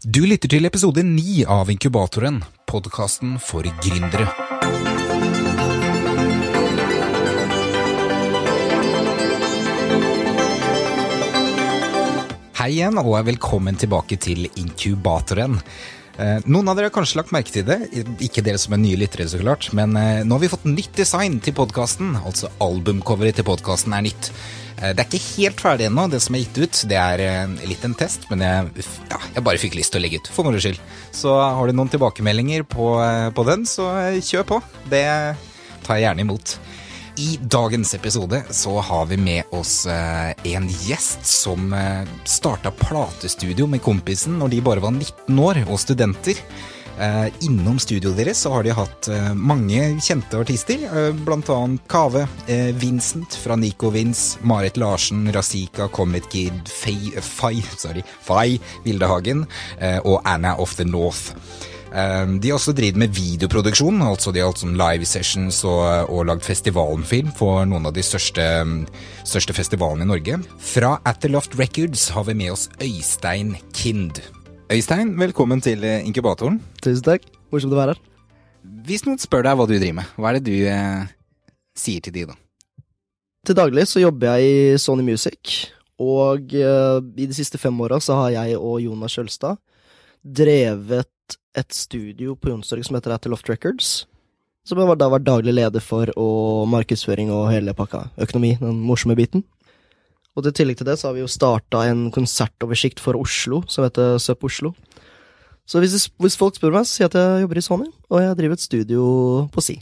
Du lytter til episode ni av Inkubatoren, podkasten for gründere. Hei igjen, og velkommen tilbake til Inkubatoren. Eh, Noen av dere har kanskje lagt merke til det, ikke dere som er nye lyttere, så klart, men eh, nå har vi fått nytt design til podkasten, altså albumcoveret til podkasten er nytt. Eh, Det er ikke helt ferdig ennå, det som er gitt ut. Det er litt en test, men jeg, ja, jeg bare fikk lyst til å legge ut, for moro skyld. Så har du noen tilbakemeldinger på, på den, så kjør på. Det tar jeg gjerne imot. I dagens episode så har vi med oss eh, en gjest som eh, starta platestudio med kompisen når de bare var 19 år og studenter. Eh, innom studioet deres så har de hatt mange kjente artister, bl.a. Kave, Vincent fra Nico Vince, Marit Larsen, Razika, Comet Kid, Fay, Fay, sorry, Fay Vildehagen eh, og Anna of the North. Eh, De har også drevet med videoproduksjon, altså de har hatt sånn live sessions og, og lagd festivalfilm for noen av de største, største festivalene i Norge. Fra At The Loft Records har vi med oss Øystein Kind. Øystein, velkommen til eh, inkubatoren. Tusen takk. Morsomt å være her. Hvis noen spør deg hva du driver med, hva er det du eh, sier til de da? Til daglig så jobber jeg i Sony Music, og eh, i de siste fem åra så har jeg og Jonas Skjølstad drevet et studio på Youngstorget som heter At Records. Som jeg var- da var daglig leder for, og markedsføring og hele pakka. Økonomi, den morsomme biten. Og til tillegg til det så har vi jo starta en konsertoversikt for Oslo som heter Sup Oslo. Så hvis, hvis folk spør meg, så sier jeg at jeg jobber i Sony, og jeg driver et studio på Si.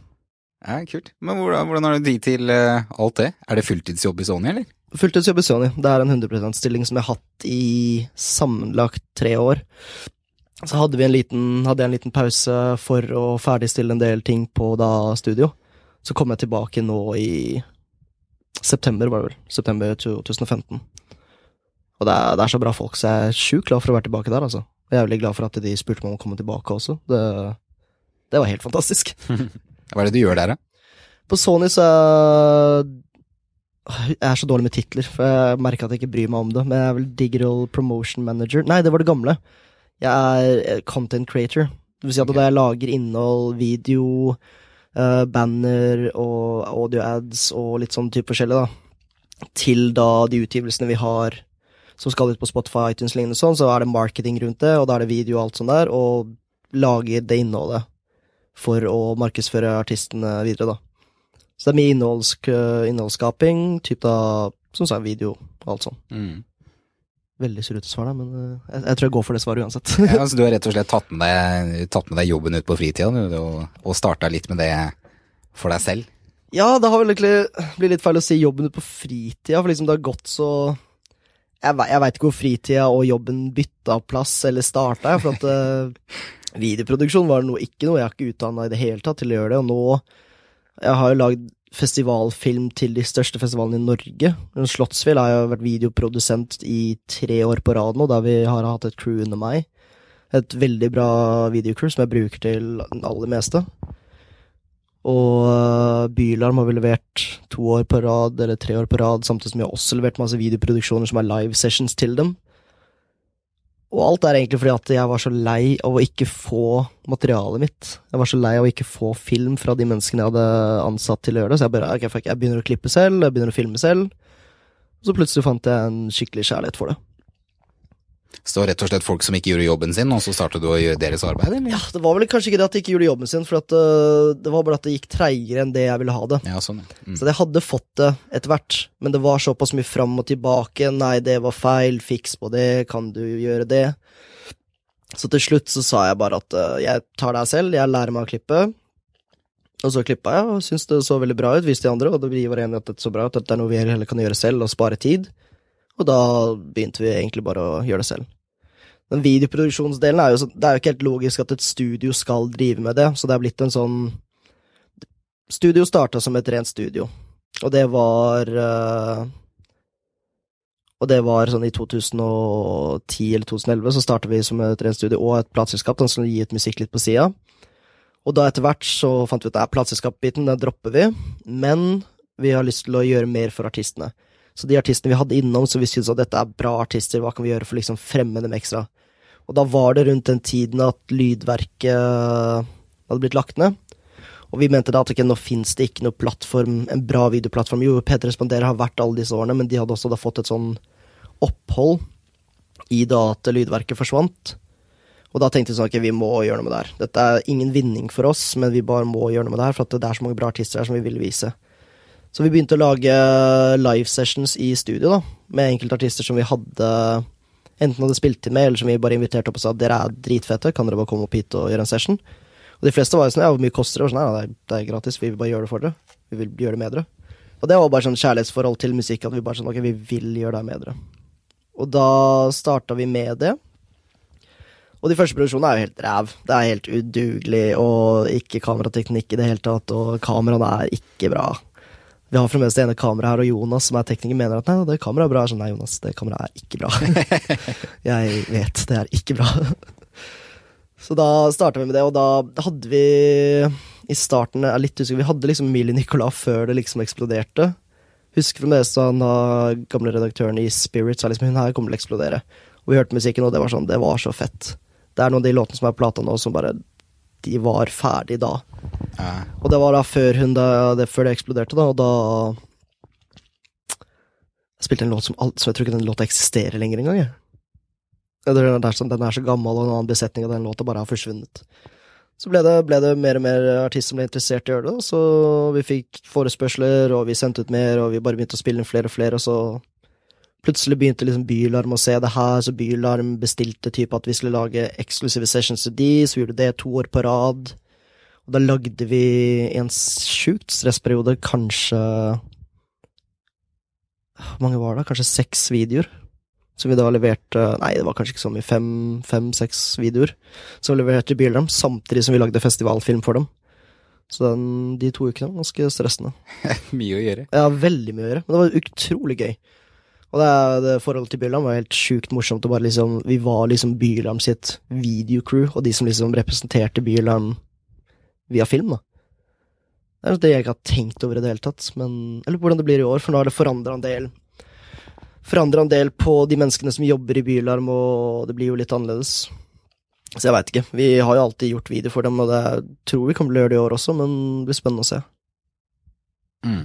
Ja, kult. Men hvordan, hvordan har du tid til uh, alt det? Er det fulltidsjobb i Sony, eller? Fulltidsjobb i Sony. Det er en 100 %-stilling som jeg har hatt i sammenlagt tre år. Så hadde, vi en liten, hadde jeg en liten pause for å ferdigstille en del ting på da studio. Så kom jeg tilbake nå i september, var det vel. September 2015. Og det er, det er så bra folk, så jeg er sjukt glad for å være tilbake der, altså. Og jeg er veldig glad for at de spurte meg om å komme tilbake også. Det, det var helt fantastisk. Hva er det du gjør der, da? På Sony så er Jeg er så dårlig med titler, for jeg merker at jeg ikke bryr meg om det. Men jeg er vel Digital Promotion Manager. Nei, det var det gamle. Jeg er eh, content creator. Det vil si at da jeg lager innhold, video, uh, banner og audio ads og litt sånn type forskjellig, da, til da de utgivelsene vi har som skal ut på Spotify, iTunes lignende sånn, så er det marketing rundt det, og da er det video og alt sånt der, og lager det innholdet for å markedsføre artistene videre, da. Så det er mye innholds, innholdsskaping, typ da, som sagt, video og alt sånn. Mm. Veldig surrete svar, da, men eh, jeg, jeg tror jeg går for det svaret uansett. Ja, altså, du har rett og slett tatt med deg, tatt med deg jobben ut på fritida og, og starta litt med det for deg selv? ja, det har vel egentlig blitt litt feil å si jobben ut på fritida, for liksom det har gått så Jeg, jeg veit ikke hvor fritida og jobben bytta plass eller starta, for at eh, videoproduksjon var noe, ikke noe jeg er ikke utdanna i det hele tatt til å gjøre det, og nå Jeg har jo lagd festivalfilm til de største festivalene i Norge. Slottsfjell har jeg vært videoprodusent i tre år på rad nå, da vi har hatt et crew under meg. Et veldig bra videocrew som jeg bruker til det aller meste. Og øh, Bylarm har vi levert to år på rad, eller tre år på rad, samtidig som vi har også levert masse videoproduksjoner som er live sessions til dem. Og alt er egentlig fordi at jeg var så lei av å ikke få materialet mitt. Jeg var så lei av å ikke få film fra de menneskene jeg hadde ansatt til å gjøre det, så jeg bare, ok, fuck, jeg begynner å klippe selv, jeg begynner å filme selv. Og så plutselig fant jeg en skikkelig kjærlighet for det. Så rett og slett folk som ikke gjorde jobben sin, og så startet du å gjøre deres arbeid, eller? Ja, det var vel kanskje ikke det at de ikke gjorde jobben sin, for at, uh, det var bare at det gikk treigere enn det jeg ville ha det. Ja, sånn. Mm. Så jeg hadde fått det etter hvert, men det var såpass mye fram og tilbake. Nei, det var feil, fiks på det, kan du gjøre det? Så til slutt så sa jeg bare at uh, jeg tar deg selv, jeg lærer meg å klippe. Og så klippa jeg, og syntes det så veldig bra ut, viste de andre, og det var enige at det så bra ut, at det er noe vi heller kan gjøre selv, og spare tid. Og da begynte vi egentlig bare å gjøre det selv. Den videoproduksjonsdelen er jo sånn, det er jo ikke helt logisk at et studio skal drive med det, så det er blitt en sånn Studio starta som et rent studio, og det var eh, Og det var sånn i 2010 eller 2011 så starta vi som et rent studio og et plateselskap som skulle gi ut musikk litt på sida. Og da etter hvert så fant vi ut at plateselskapsbiten, den dropper vi, men vi har lyst til å gjøre mer for artistene. Så de artistene vi hadde innom, så vi syntes at dette er bra artister, hva kan vi gjøre for å liksom fremme dem ekstra? Og da var det rundt den tiden at Lydverket hadde blitt lagt ned. Og vi mente da at okay, nå fins det ikke noe plattform, en bra videoplattform. Jo, P3 Responderer har vært alle disse årene, men de hadde også da fått et sånn opphold i da at Lydverket forsvant. Og da tenkte vi sånn ok, vi må gjøre noe med det her. Dette er ingen vinning for oss, men vi bare må gjøre noe med det her, for det er så mange bra artister her som vi vil vise. Så vi begynte å lage live sessions i studio, da, med enkelte artister som vi hadde enten hadde spilt inn med, eller som vi bare inviterte opp og sa dere er dritfete, kan dere bare komme opp hit og gjøre en session? Og de fleste var jo sånn ja, hvor mye koster det? Og sånn, ja, det er, det er gratis, vi vil bare gjøre det for dere. Vi vil gjøre det med dere. Og det var bare sånn kjærlighetsforhold til musikk, at vi bare sånn ok, vi vil gjøre det med dere. Og da starta vi med det. Og de første produksjonene er jo helt ræv. Det er helt udugelig, og ikke kamerateknikk i det hele tatt, og kameraene er ikke bra. Vi har fremdeles det ene kameraet her, og Jonas som er tekniker, mener at nei, det kameraet er bra. sånn, nei, Jonas, det kameraet er ikke bra. jeg vet, det er ikke bra. Så da starta vi med det, og da hadde vi i starten jeg er litt usikker, Vi hadde liksom Emilie Nicolas før det liksom eksploderte. Husker fremdeles han gamle redaktøren i Spirit sa liksom hun her kommer til å eksplodere. Og vi hørte musikken, og det var sånn, det var så fett. Det er noen av de låtene som er plata nå, som bare De var ferdig da. Ja. Og det var da før hun det, før det eksploderte, da, og da Jeg spilte en låt som alt, så jeg tror ikke den låta eksisterer lenger engang, jeg. Den er, så, den er så gammel, og en annen besetning av den låta bare har forsvunnet. Så ble det, ble det, mer og mer artister som ble interessert i å gjøre det, så vi fikk forespørsler, og vi sendte ut mer, og vi bare begynte å spille inn flere og flere, og så plutselig begynte liksom Bylarm å se det her, så Bylarm bestilte type at vi skulle lage eksklusive sessions til de, så vi gjorde det to år på rad. Og da lagde vi en sjukt stressperiode kanskje Hvor mange var det? Kanskje seks videoer? Som vi da leverte Nei, det var kanskje ikke så mye. Fem-seks videoer. Som vi leverte Bylarm, samtidig som vi lagde festivalfilm for dem. Så den, de to ukene var ganske stressende. mye å gjøre. Ja, veldig mye å gjøre. Men det var utrolig gøy. Og det, det forholdet til Bylarm var helt sjukt morsomt. Og bare liksom, vi var liksom Bylarm sitt videocrew, og de som liksom representerte Bylarm via film, da. Det er det jeg ikke har tenkt over i det hele tatt, men Eller hvordan det blir i år, for nå har det forandra en del Forandra en del på de menneskene som jobber i Bylarm, og det blir jo litt annerledes. Så jeg veit ikke. Vi har jo alltid gjort video for dem, og det tror vi kommer til å gjøre det i år også, men det blir spennende å se. Mm.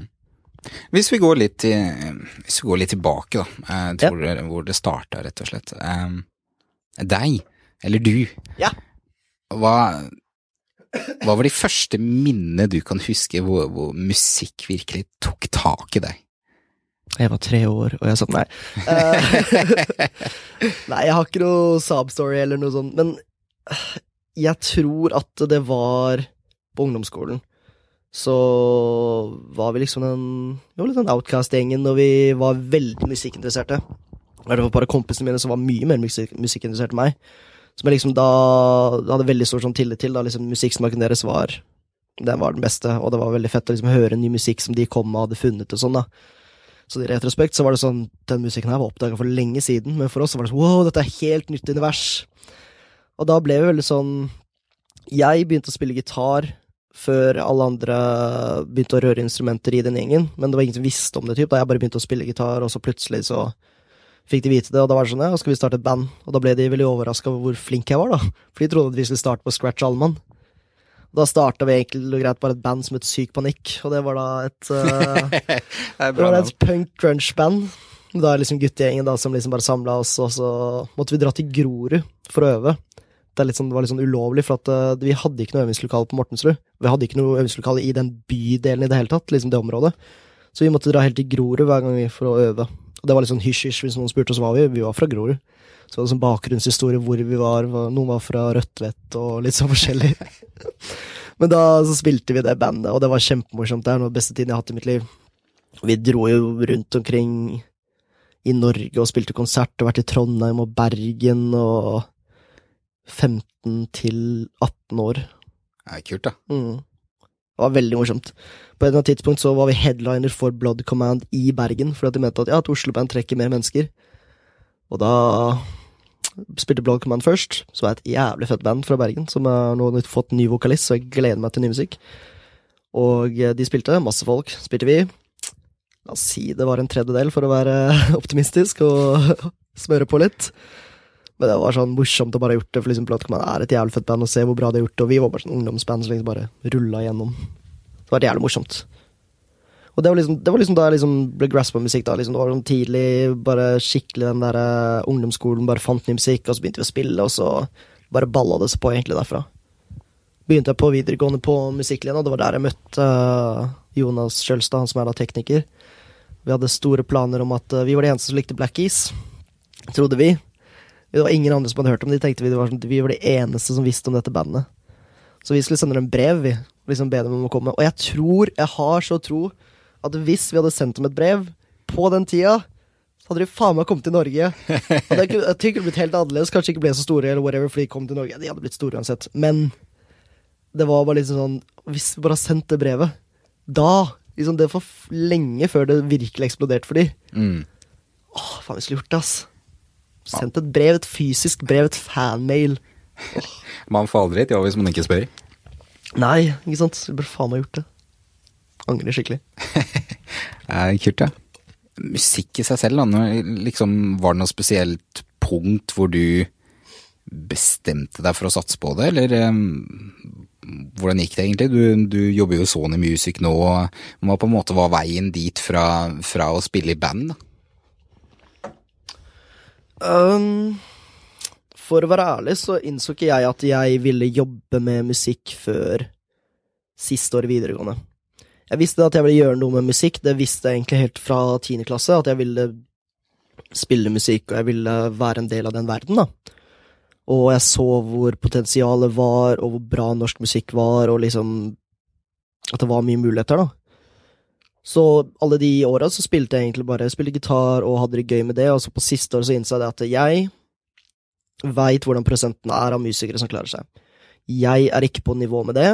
Hvis vi går litt, hvis vi går litt tilbake, da, eh, til ja. hvor det starta, rett og slett. Um, deg, eller du, ja. hva hva var de første minnene du kan huske hvor, hvor, musikk virkelig tok tak i deg? Jeg var tre år, og jeg sa nei. Uh, nei, jeg har ikke noe Saab-story eller noe sånt, men jeg tror at det var på ungdomsskolen. Så var vi liksom den Vi var litt den outcast-gjengen, og vi var veldig musikkinteresserte. Det var av kompisene mine som var mye mer musikkinteressert enn meg. Som jeg liksom da hadde veldig stor sånn tillit til. da liksom Musikksmaken deres var den var den beste, og det var veldig fett å liksom høre ny musikk som de kom og hadde funnet og sånn. da Så i retrospekt så var det sånn Den musikken her var oppdaga for lenge siden, men for oss så var det sånn wow, dette er helt nytt univers. Og da ble vi veldig sånn Jeg begynte å spille gitar før alle andre begynte å røre instrumenter i den gjengen, men det var ingen som visste om det, typ, da jeg bare begynte å spille gitar, og så plutselig så fikk de vite det, og da var det sånn, ja, skal vi starte et band? Og da ble de veldig overraska over hvor flink jeg var, da. For de trodde at vi skulle starte på scratch allmann. Da starta vi egentlig greit bare et band som het Syk panikk, og det var da et uh, Det var et punk crunch-band. Da er liksom guttegjengen da som liksom bare samla oss, og så måtte vi dra til Grorud for å øve. Det, sånn, det var litt sånn ulovlig, for at uh, vi hadde ikke noe øvingslokale på Mortensrud. Vi hadde ikke noe øvingslokale i den bydelen i det hele tatt, liksom det området. Så vi måtte dra helt til Grorud hver gang for å øve. Og det var litt sånn hysj-hysj hvis noen spurte oss hva vi Vi var fra Grorud. Så det var sånn bakgrunnshistorie hvor vi var. Noen var fra Rødtvet og litt sånn forskjellig. Men da så spilte vi det bandet, og det var kjempemorsomt. Det er den beste tiden jeg har hatt i mitt liv. Vi dro jo rundt omkring i Norge og spilte konsert, og vært i Trondheim og Bergen og 15 til 18 år. Det er kult, da. Mm. Det var veldig morsomt. På et eller annet tidspunkt så var vi headliner for Blood Command i Bergen, fordi de mente at ja, at Oslo-band trekker mer mennesker. Og da spilte Blood Command først, som er et jævlig fett band fra Bergen, som har nå fått ny vokalist, så jeg gleder meg til ny musikk. Og eh, de spilte, masse folk spilte vi. La oss si det var en tredjedel, for å være optimistisk og smøre på litt. Men det var sånn morsomt å bare ha gjort det, for liksom Blood er et jævlig fett band, og se hvor bra de har gjort det, og vi var bare sånn ungdomsband som liksom bare rulla igjennom. Det var jævlig morsomt. Og det var liksom, det var liksom da jeg liksom ble graspa musikk. da, liksom, Det var sånn tidlig, bare skikkelig den der uh, ungdomsskolen, bare fant ny musikk, og så begynte vi å spille, og så bare balla det seg på egentlig derfra. Begynte jeg på videregående på musikklinja, og det var der jeg møtte uh, Jonas Kjølstad, han som er da tekniker. Vi hadde store planer om at uh, vi var de eneste som likte Black Ease, trodde vi. Det var ingen andre som hadde hørt om det, de tenkte vi, det var vi var de eneste som visste om dette bandet. Så vi skulle sende dem brev, vi. Liksom be dem om å komme. Og jeg tror, jeg har så tro, at hvis vi hadde sendt dem et brev på den tida, så hadde de faen meg kommet til Norge. Og det kunne, det kunne blitt helt annerledes. Kanskje ikke ble så store, eller whatever, fordi de kom til Norge. De hadde blitt store uansett. Men det var bare liksom sånn Hvis vi bare har sendt det brevet, da liksom Det var for lenge før det virkelig eksploderte for de. Mm. Åh, faen, vi skulle gjort det, ass. Sendt et brev, et fysisk brev, et fanmail. Man får aldri et ja hvis man ikke spør. Nei, ikke sant? Du burde faen meg gjort det. Angrer skikkelig. Eh, kult, ja. Musikk i seg selv, da. Liksom, var det noe spesielt punkt hvor du bestemte deg for å satse på det, eller um, hvordan gikk det egentlig? Du, du jobber jo i Sony Music nå. Hva på en måte var veien dit fra, fra å spille i band? da? Um, for å være ærlig så innså ikke jeg at jeg ville jobbe med musikk før siste år videregående. Jeg visste at jeg ville gjøre noe med musikk, det visste jeg egentlig helt fra tiende klasse, at jeg ville spille musikk, og jeg ville være en del av den verden, da. Og jeg så hvor potensialet var, og hvor bra norsk musikk var, og liksom At det var mye muligheter, da. Så alle de åra så spilte jeg egentlig bare spilte gitar og hadde det gøy med det, og så på siste år så innså jeg at jeg veit hvordan prosenten er av musikere som klarer seg. Jeg er ikke på nivå med det,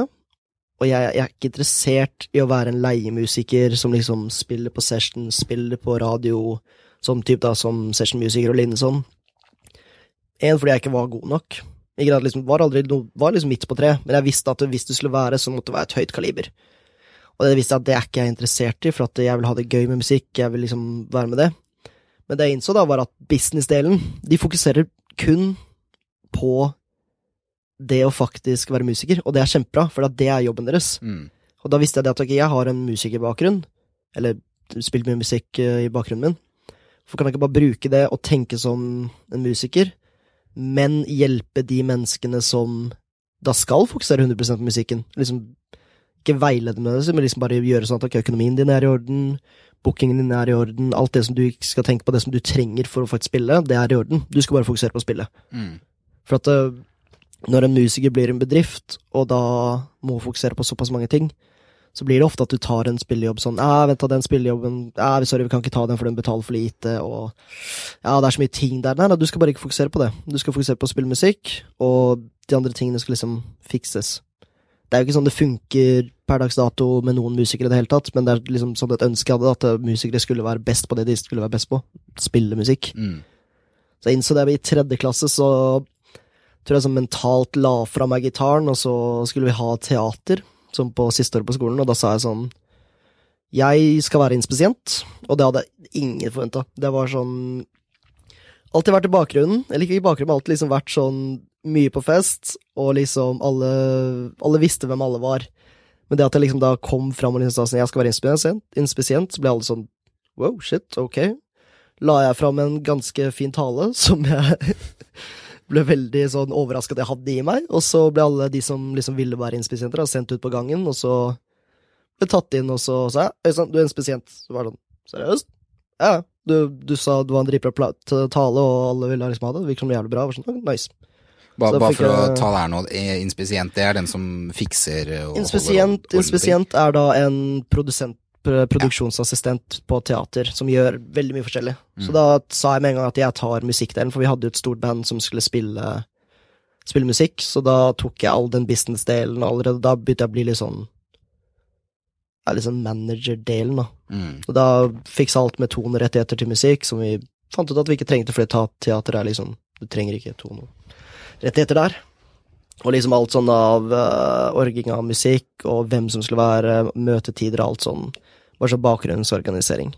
og jeg, jeg, er ikke interessert i å være en leiemusiker som liksom spiller på session, spiller på radio, som typ da, som sessionmusiker og lignende sånn. En, fordi jeg ikke var god nok. At liksom, var aldri var liksom midt på tre, men jeg visste at hvis det skulle være, så måtte det være et høyt kaliber. Og det visste jeg at det er ikke jeg interessert i, for at jeg vil ha det gøy med musikk, jeg vil liksom være med det. Men det jeg innså da, var at businessdelen, de fokuserer kun på det å faktisk være musiker, og det er kjempebra, for det er jobben deres. Mm. Og da visste jeg det at okay, jeg har en musikerbakgrunn, eller spilt mye musikk eh, i bakgrunnen min. For kan jeg ikke bare bruke det og tenke som en musiker, men hjelpe de menneskene som da skal fokusere 100% på musikken? Liksom ikke veilede det, men liksom bare gjøre sånn at ok, økonomien din er i orden, bookingen din er i orden, alt det som du ikke skal tenke på, det som du trenger for å faktisk spille, det er i orden. Du skal bare fokusere på å spille. Mm. For at eh, når en musiker blir en bedrift, og da må fokusere på såpass mange ting, så blir det ofte at du tar en spillejobb sånn Ja, vent, den spillejobben Ja, sorry, vi kan ikke ta den, for den betaler for lite, og Ja, det er så mye ting der. Nei, nei, du skal bare ikke fokusere på det. Du skal fokusere på å spille musikk, og de andre tingene skal liksom fikses. Det er jo ikke sånn det funker per dags dato med noen musikere i det hele tatt, men det er liksom sånn et ønske jeg hadde, at musikere skulle være best på det de skulle være best på. Spille musikk. Mm. Så jeg innså det i tredje klasse, så tror jeg sånn mentalt la fra meg gitaren, og så skulle vi ha teater, som på siste året på skolen, og da sa jeg sånn Jeg skal være inspisient, og det hadde ingen forventa. Det var sånn Alltid vært i bakgrunnen, eller ikke i bakgrunnen, men alltid liksom vært sånn mye på fest, og liksom alle Alle visste hvem alle var. Men det at jeg liksom da kom fram og liksom sa sånn Jeg skal være inspisient, så ble alle sånn Wow, shit, ok. La jeg fram en ganske fin tale, som jeg ble veldig sånn overraska at jeg hadde i meg. Og så ble alle de som liksom ville være inspisienter, sendt ut på gangen, og så ble tatt inn, og så sa jeg Øystein, du er inspisient. Så var det sånn Seriøst? Ja, du, du sa det var en dritbra tale, og alle ville liksom ha det. Det virker som jævlig bra. Jeg var sånn, «Å, nice. Ba, bare for å ta det her nå. eh, Inspisient, det er den som fikser eh, og Inspisient, inspisient er da en produsent, pr- produksjonsassistent på teater som gjør veldig mye forskjellig. Så Mm. da sa jeg med en gang at jeg tar musikkdelen, for vi hadde jo et stort band som skulle spille, spille musikk, så da tok jeg all den business-delen, allerede da begynte jeg å bli litt sånn ja, litt sånn manager-delen, da. Mm. Og da fiksa alt med tonerettigheter til musikk, som vi fant ut at vi ikke trengte, fordi teater er liksom Du trenger ikke tonerettigheter der. Og liksom alt sånn av uh, orging av musikk, og hvem som skulle være møtetider og alt sånn. Bare så bakgrunnsorganisering.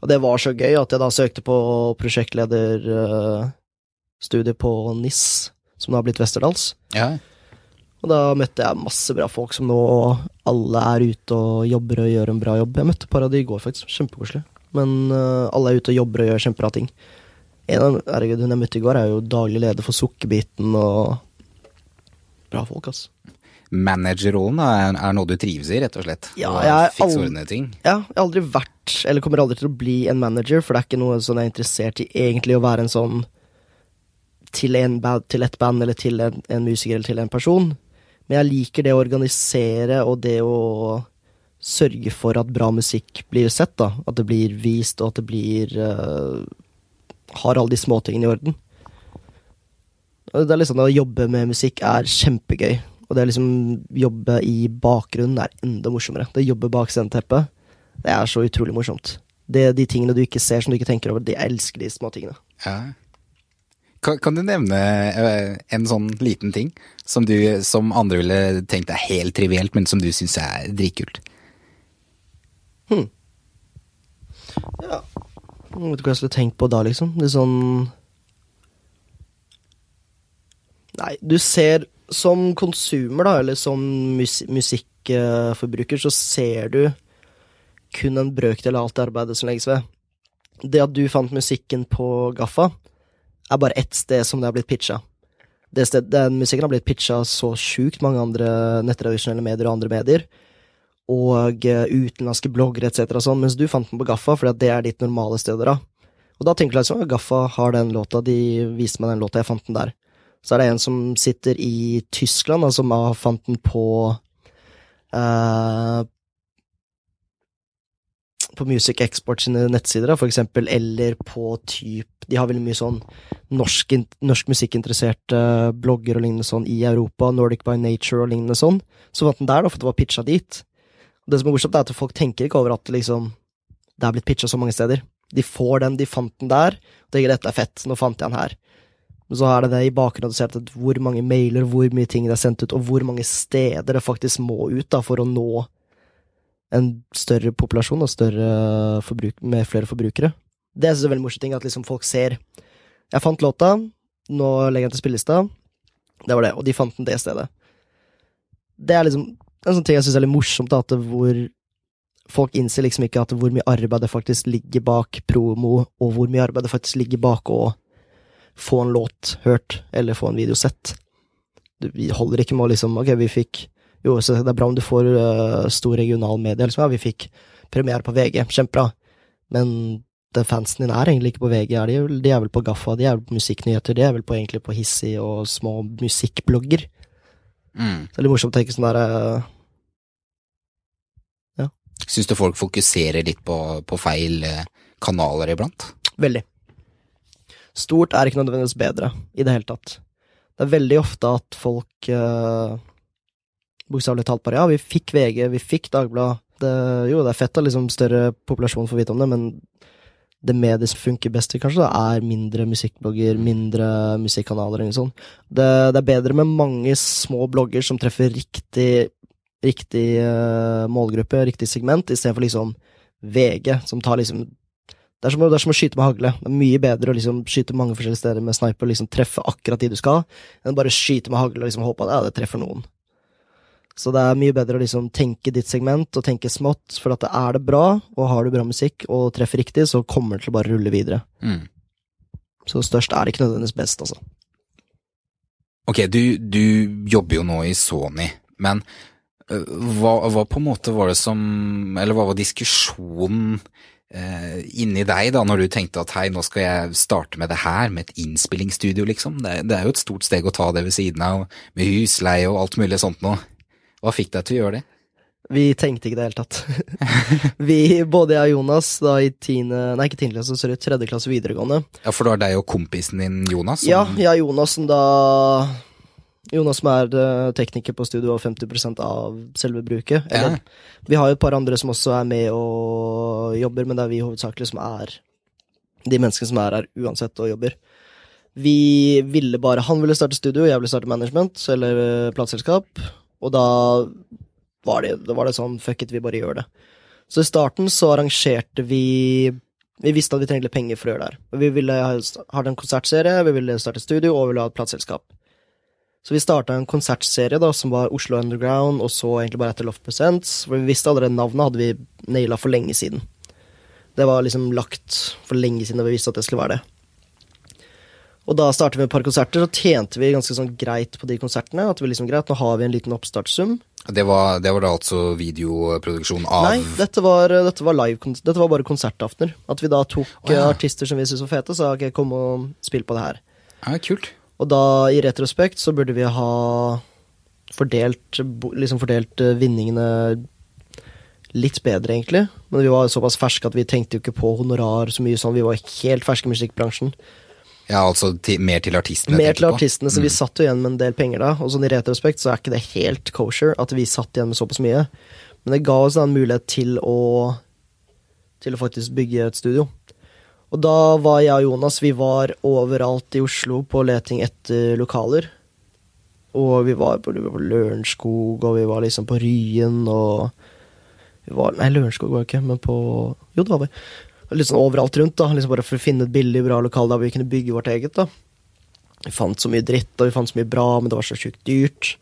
Og det var så gøy at jeg da søkte på prosjektlederstudiet uh, på NIS, som da har blitt Westerdals. Ja. Og da møtte jeg masse bra folk som nå alle er ute og jobber og gjør en bra jobb. Jeg møtte et par av de i går, faktisk. Kjempekoselig. Men uh, alle er ute og jobber og gjør kjempebra ting. En av herregud, hun jeg møtte i går, er jo daglig leder for Sukkerbiten og Bra folk, altså. Managerrollen er, er noe du trives i, rett og slett? Ja, jeg fikse ordne ting? Ja, jeg har aldri vært, eller kommer aldri til å bli en manager, for det er ikke noe sånn jeg er interessert i egentlig å være en sånn til, en til et band, eller til en, en musiker, eller til en person. Men jeg liker det å organisere, og det å sørge for at bra musikk blir sett, da. At det blir vist, og at det blir uh, Har alle de småtingene i orden. Det er liksom Å jobbe med musikk er kjempegøy. Og det å liksom jobbe i bakgrunnen er enda morsommere. Det å jobbe bak sceneteppet, det er så utrolig morsomt. Det de tingene du ikke ser, som du ikke tenker over. De elsker de småtingene. Ja. Kan, kan du nevne eh, en sånn liten ting som, du, som andre ville tenkt er helt trivielt, men som du syns er dritkult? Ja. Jeg vet ikke hva jeg skulle tenkt på da, liksom. Det er sånn Nei, du ser som konsumer, da, eller som mus musikkforbruker, så ser du kun en brøkdel av alt det arbeidet som legges ved. Det at du fant musikken på Gaffa, er bare ett sted som det har blitt pitcha. Den musikken har blitt pitcha så sjukt mange andre nettradisjonelle medier og andre medier, og eh, utenlandske bloggere etc., sånn, mens du fant den på Gaffa at det er ditt normale sted å dra. Og da tenker du liksom, Gaffa har den låta, de viste meg den låta, jeg fant den der. Så er det en som sitter i Tyskland, og som fant den på eh, På Music Export sine nettsider, for eksempel, eller på typ De har veldig mye sånn norsk, norsk musikkinteresserte blogger og lignende sånn i Europa, Nordic by Nature og lignende sånn. Så fant den der, da, for det var pitcha dit. Og det som er morsomt, er at folk tenker ikke over at liksom, det er blitt pitcha så mange steder. De får den, de fant den der, og tenker dette er fett, nå fant jeg den her. Men så er det det i bakgrunnen du ser at hvor mange mailer, hvor mye ting det er sendt ut, og hvor mange steder det faktisk må ut da, for å nå en større populasjon og større forbruk, med flere forbrukere. Det synes jeg er veldig morsomt at liksom folk ser Jeg fant låta, nå legger jeg den til spillelista. Det var det, og de fant den det stedet. Det er liksom en sånn ting jeg syns er litt morsomt, at hvor folk innser liksom ikke at hvor mye arbeid det faktisk ligger bak promo, og hvor mye arbeid det faktisk ligger bak å få en låt hørt, eller få en video sett. Vi holder ikke med å liksom Ok, vi fikk Jo, så det er bra om du får uh, stor regional medie, liksom. Ja, vi fikk premiere på VG, kjempebra. Men den fansen din er egentlig ikke på VG, er de, de er vel på Gaffa, de er vel på Musikknyheter, de er vel på, egentlig på Hissi og små musikkblogger. Mm. Så det er litt morsomt å tenke sånn der uh, Syns du folk fokuserer litt på, på feil eh, kanaler iblant? Veldig. Stort er ikke nødvendigvis bedre, i det hele tatt. Det er veldig ofte at folk uh, bokstavelig talt bare Ja, vi fikk VG, vi fikk Dagbladet. Jo, det er fett at liksom større populasjon får vite om det, men det mediet som funker best, kanskje, da, er mindre musikkblogger, mindre musikkanaler eller sånt. Det, det er bedre med mange små blogger som treffer riktig, riktig uh, målgruppe, riktig segment, istedenfor liksom VG, som tar liksom det er, som, det er som å skyte med hagle. Det er mye bedre å liksom skyte mange forskjellige steder med sniper og liksom treffe akkurat de du skal, enn bare skyte med hagle og liksom håpe at ja, det treffer noen. Så det er mye bedre å liksom tenke ditt segment og tenke smått, for at det er det bra, og har du bra musikk og treffer riktig, så kommer det til å bare rulle videre. Mm. Så størst er ikke nødvendigvis best, altså. Ok, du, du jobber jo nå i Sony, men hva, hva på en måte var det som Eller hva var diskusjonen eh, inni deg da, når du tenkte at hei, nå skal jeg starte med det her, med et innspillingsstudio, liksom? Det, det er jo et stort steg å ta det ved siden av, med husleie og alt mulig sånt nå. Hva fikk deg til å gjøre det? Vi tenkte ikke det i det hele tatt. vi, både jeg og Jonas, da i tiende Nei, ikke tiende klasse, sorry, tredje klasse videregående, Ja, for det var deg og kompisen din, Jonas? som- Ja, jeg og Jonas som da Jonas som er eh, tekniker på studio og 50 av selve bruket. Eller, Vi har jo et par andre som også er med og jobber, men det er vi hovedsakelig som er de menneskene som er her uansett og jobber. Vi ville bare Han ville starte studio, jeg ville starte management, eller eh, plateselskap, og da var det, da var det sånn fuck it, vi bare gjør det. Så i starten så arrangerte vi Vi visste at vi trengte penger for å gjøre det her. Vi ville ha ha en konsertserie, vi ville starte studio, og vi ville ha et plateselskap. Så vi starta en konsertserie da, som var Oslo Underground, og så egentlig bare etter Loft Presents. For vi visste allerede navnet hadde vi naila for lenge siden. Det var liksom lagt for lenge siden og vi visste at det skulle være det. Og da startet vi et par konserter, og tjente vi ganske sånn greit på de konsertene. At vi liksom greit, nå har vi en liten oppstartssum. Det var, det var da altså videoproduksjon av Nei, dette var, dette var live Dette var bare konsertaftener. At vi da tok oh, ja. eh, artister som vi syntes var fete, og sa ok, kom og spill på det her. Ja, kult. Og da, i retrospekt, så burde vi ha fordelt, liksom fordelt eh, vinningene litt bedre, egentlig. Men vi var såpass ferske at vi tenkte jo ikke på honorar så mye sånn. Vi var helt ferske i musikkbransjen. Ja, altså til, mer til artistene. Mer til artistene, så vi Mm. satt jo igjen med en del penger da. Og sånn i retrospekt så er ikke det helt kosher at vi satt igjen med såpass mye. Men det ga oss da en mulighet til å Til å faktisk bygge et studio. Og da var jeg og Jonas Vi var overalt i Oslo på leting etter lokaler. Og vi var på, vi på Lørenskog, og vi var liksom på Ryen, og vi var, Nei, Lørenskog var det ikke, men på Jo, det var vi. Litt sånn overalt rundt, da. Liksom bare for å finne et billig, bra lokal der vi kunne bygge vårt eget. da Vi fant så mye dritt, og vi fant så mye bra, men det var så sjukt dyrt.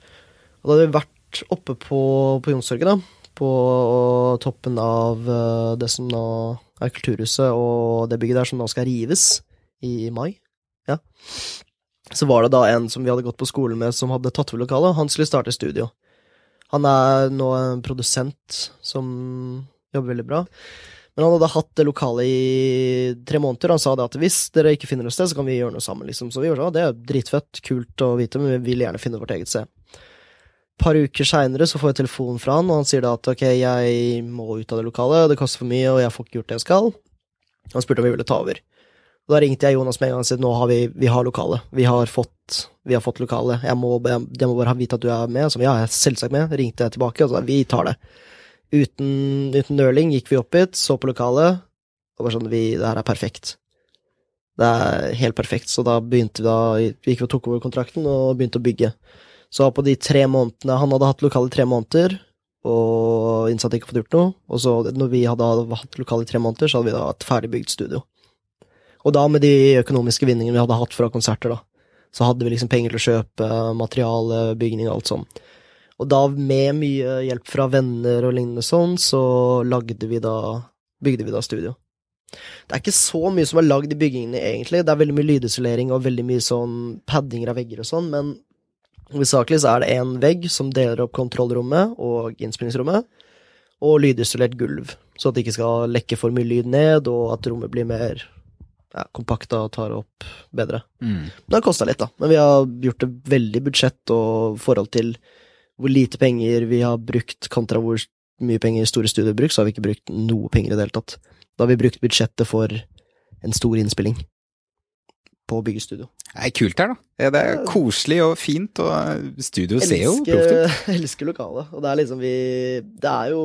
Og da hadde vi vært oppe på, på Youngstorget, da. På toppen av eh, det som nå er Kulturhuset, og det bygget der som nå skal rives i mai. Ja. Så var det da en som vi hadde gått på skolen med, som hadde tatt over lokalet. Han skulle starte studio. Han er nå en produsent som jobber veldig bra. Men han hadde hatt det lokalet i tre måneder. Han sa det at hvis dere ikke finner noe sted, så kan vi gjøre noe sammen. liksom. Så vi gjorde sånn, det er dritfett, kult å vite, men vi vil gjerne finne vårt eget sted. Par uker seinere så får jeg telefon fra han, og han sier da at ok, jeg må ut av det lokalet, det koster for mye, og jeg får ikke gjort det jeg skal. Han spurte om vi ville ta over. Og da ringte jeg Jonas med en gang og sa nå har vi, vi har lokale. Vi har fått, vi har fått lokale. Jeg må, jeg, jeg må bare vite at du er med. Så ja, jeg er selvsagt med. Ringte jeg tilbake og sa vi tar det. Uten, uten nøling gikk vi opp hit, så på lokalet, og bare sånn vi, Det her er perfekt. Det er helt perfekt. Så da begynte vi da Vi gikk og tok over kontrakten og begynte å bygge. Så på de tre månedene Han hadde hatt lokale i tre måneder, og innsatte ikke fått gjort noe. Og så når vi hadde hatt lokale i tre måneder, så hadde vi da et ferdigbygd studio. Og da med de økonomiske vinningene vi hadde hatt fra konserter, da, så hadde vi liksom penger til å kjøpe materiale, bygning og alt sånn. Og da, med mye hjelp fra venner og lignende sånn, så lagde vi da Bygde vi da studio. Det er ikke så mye som er lagd i byggingene, egentlig. Det er veldig mye lydisolering og veldig mye sånn paddinger av vegger og sånn, men hovedsakelig så er det én vegg som deler opp kontrollrommet og innspillingsrommet, og lydisolert gulv, så at det ikke skal lekke for mye lyd ned, og at rommet blir mer ja, kompakta og tar opp bedre. Mm. Det har kosta litt, da, men vi har gjort det veldig budsjett og forhold til hvor lite penger vi har brukt kontra hvor mye penger store studier bruker, så har vi ikke brukt noe penger i det hele tatt. Da har vi brukt budsjettet for en stor innspilling på byggestudio. Det er kult her, da. Det er koselig og fint, og studio ser jo proft ut. elsker, elsker lokalet, og det er liksom vi Det er jo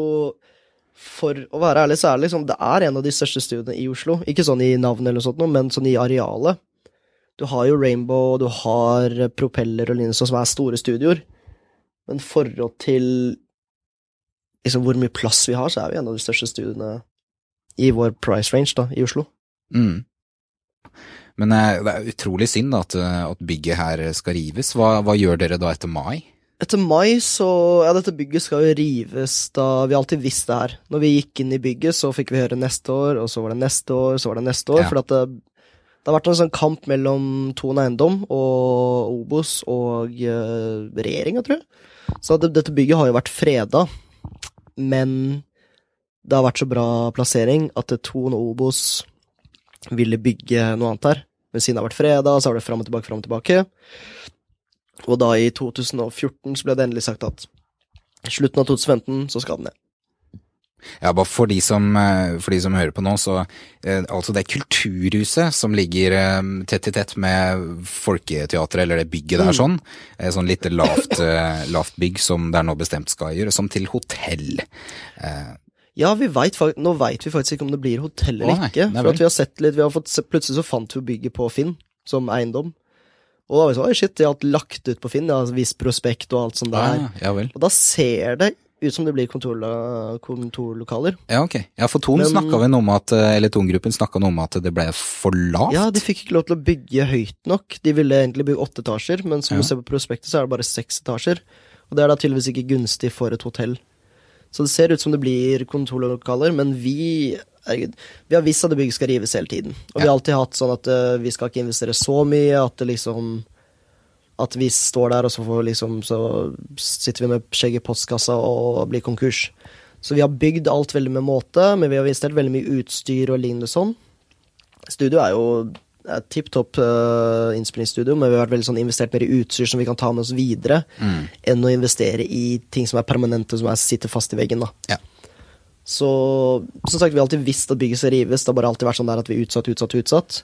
For å være ærlig, så er det liksom Det er en av de største studiene i Oslo. Ikke sånn i navn eller noe sånt, men sånn i arealet. Du har jo Rainbow, du har Propeller og lignende, som er store studioer. Men i forhold til liksom hvor mye plass vi har, så er vi en av de største studiene i vår price range da, i Oslo. Mm. Men eh, det er utrolig synd da, at, eh, at bygget her skal rives. Hva, hva gjør dere da etter mai? Etter mai så Ja, dette bygget skal jo rives da Vi alltid visste det her. Når vi gikk inn i bygget, så fikk vi høre neste år, og så var det neste år, så var det neste år. Ja. For at det, det har vært en sånn kamp mellom Ton Eiendom og Obos og uh, regjeringa, tror jeg. Så det, dette bygget har jo vært freda, men det har vært så bra plassering at Ton og Obos ville bygge noe annet her. Men siden det har vært freda, så har det fram og tilbake, fram og tilbake. Og da i 2014 så ble det endelig sagt at slutten av 2015 så skal den ned. Ja, bare for de som, eh, for de som hører på nå, så eh, altså det Kulturhuset som ligger eh, tett i tett med Folketeatret, eller det bygget der Mm. sånn, eh, sånn lite lavt, lavt bygg som det er nå bestemt skal gjøre, som til hotell. Ja, vi vet, nå veit vi faktisk ikke om det blir hotell eller Å, nei. ikke. For at vi har sett litt, vi har fått, plutselig så fant vi bygget på Finn som eiendom. Og da var vi sånn, oi shit, de har lagt ut på Finn, de har vist prospekt og alt sånt der. Ja, ja. Og da ser det ut som det blir kontorlokaler. Ja, ok. Ja, for Men- snakka vel om at, eh, eller Tongruppen snakka noe om at det ble for lavt? Ja, de fikk ikke lov til å bygge høyt nok. De ville egentlig bygge åtte etasjer, men som Ja. du ser på prospektet, så er det bare seks etasjer. Og det er da tydeligvis ikke gunstig for et hotell. Så det ser ut som det blir kontorlokaler, men vi herregud, vi har visst at det bygget skal rives hele tiden. Og vi har alltid hatt sånn at uh, vi skal ikke investere så mye at det liksom At vi står der, og så, får liksom, så sitter vi med skjegg i postkassa og blir konkurs. Så vi har bygd alt veldig med måte, men vi har investert veldig mye utstyr og lignende sånn. Studio er jo et tipp topp uh, innspillingsstudio, men vi har vært veldig sånn investert mer i utstyr som vi kan ta med oss videre, Mm. enn å investere i ting som er permanente, som er, sitter fast i veggen. da. Ja. Så som sagt, vi har alltid visst at bygget skal rives. Det har bare alltid vært sånn der at vi utsatt, utsatt, utsatt.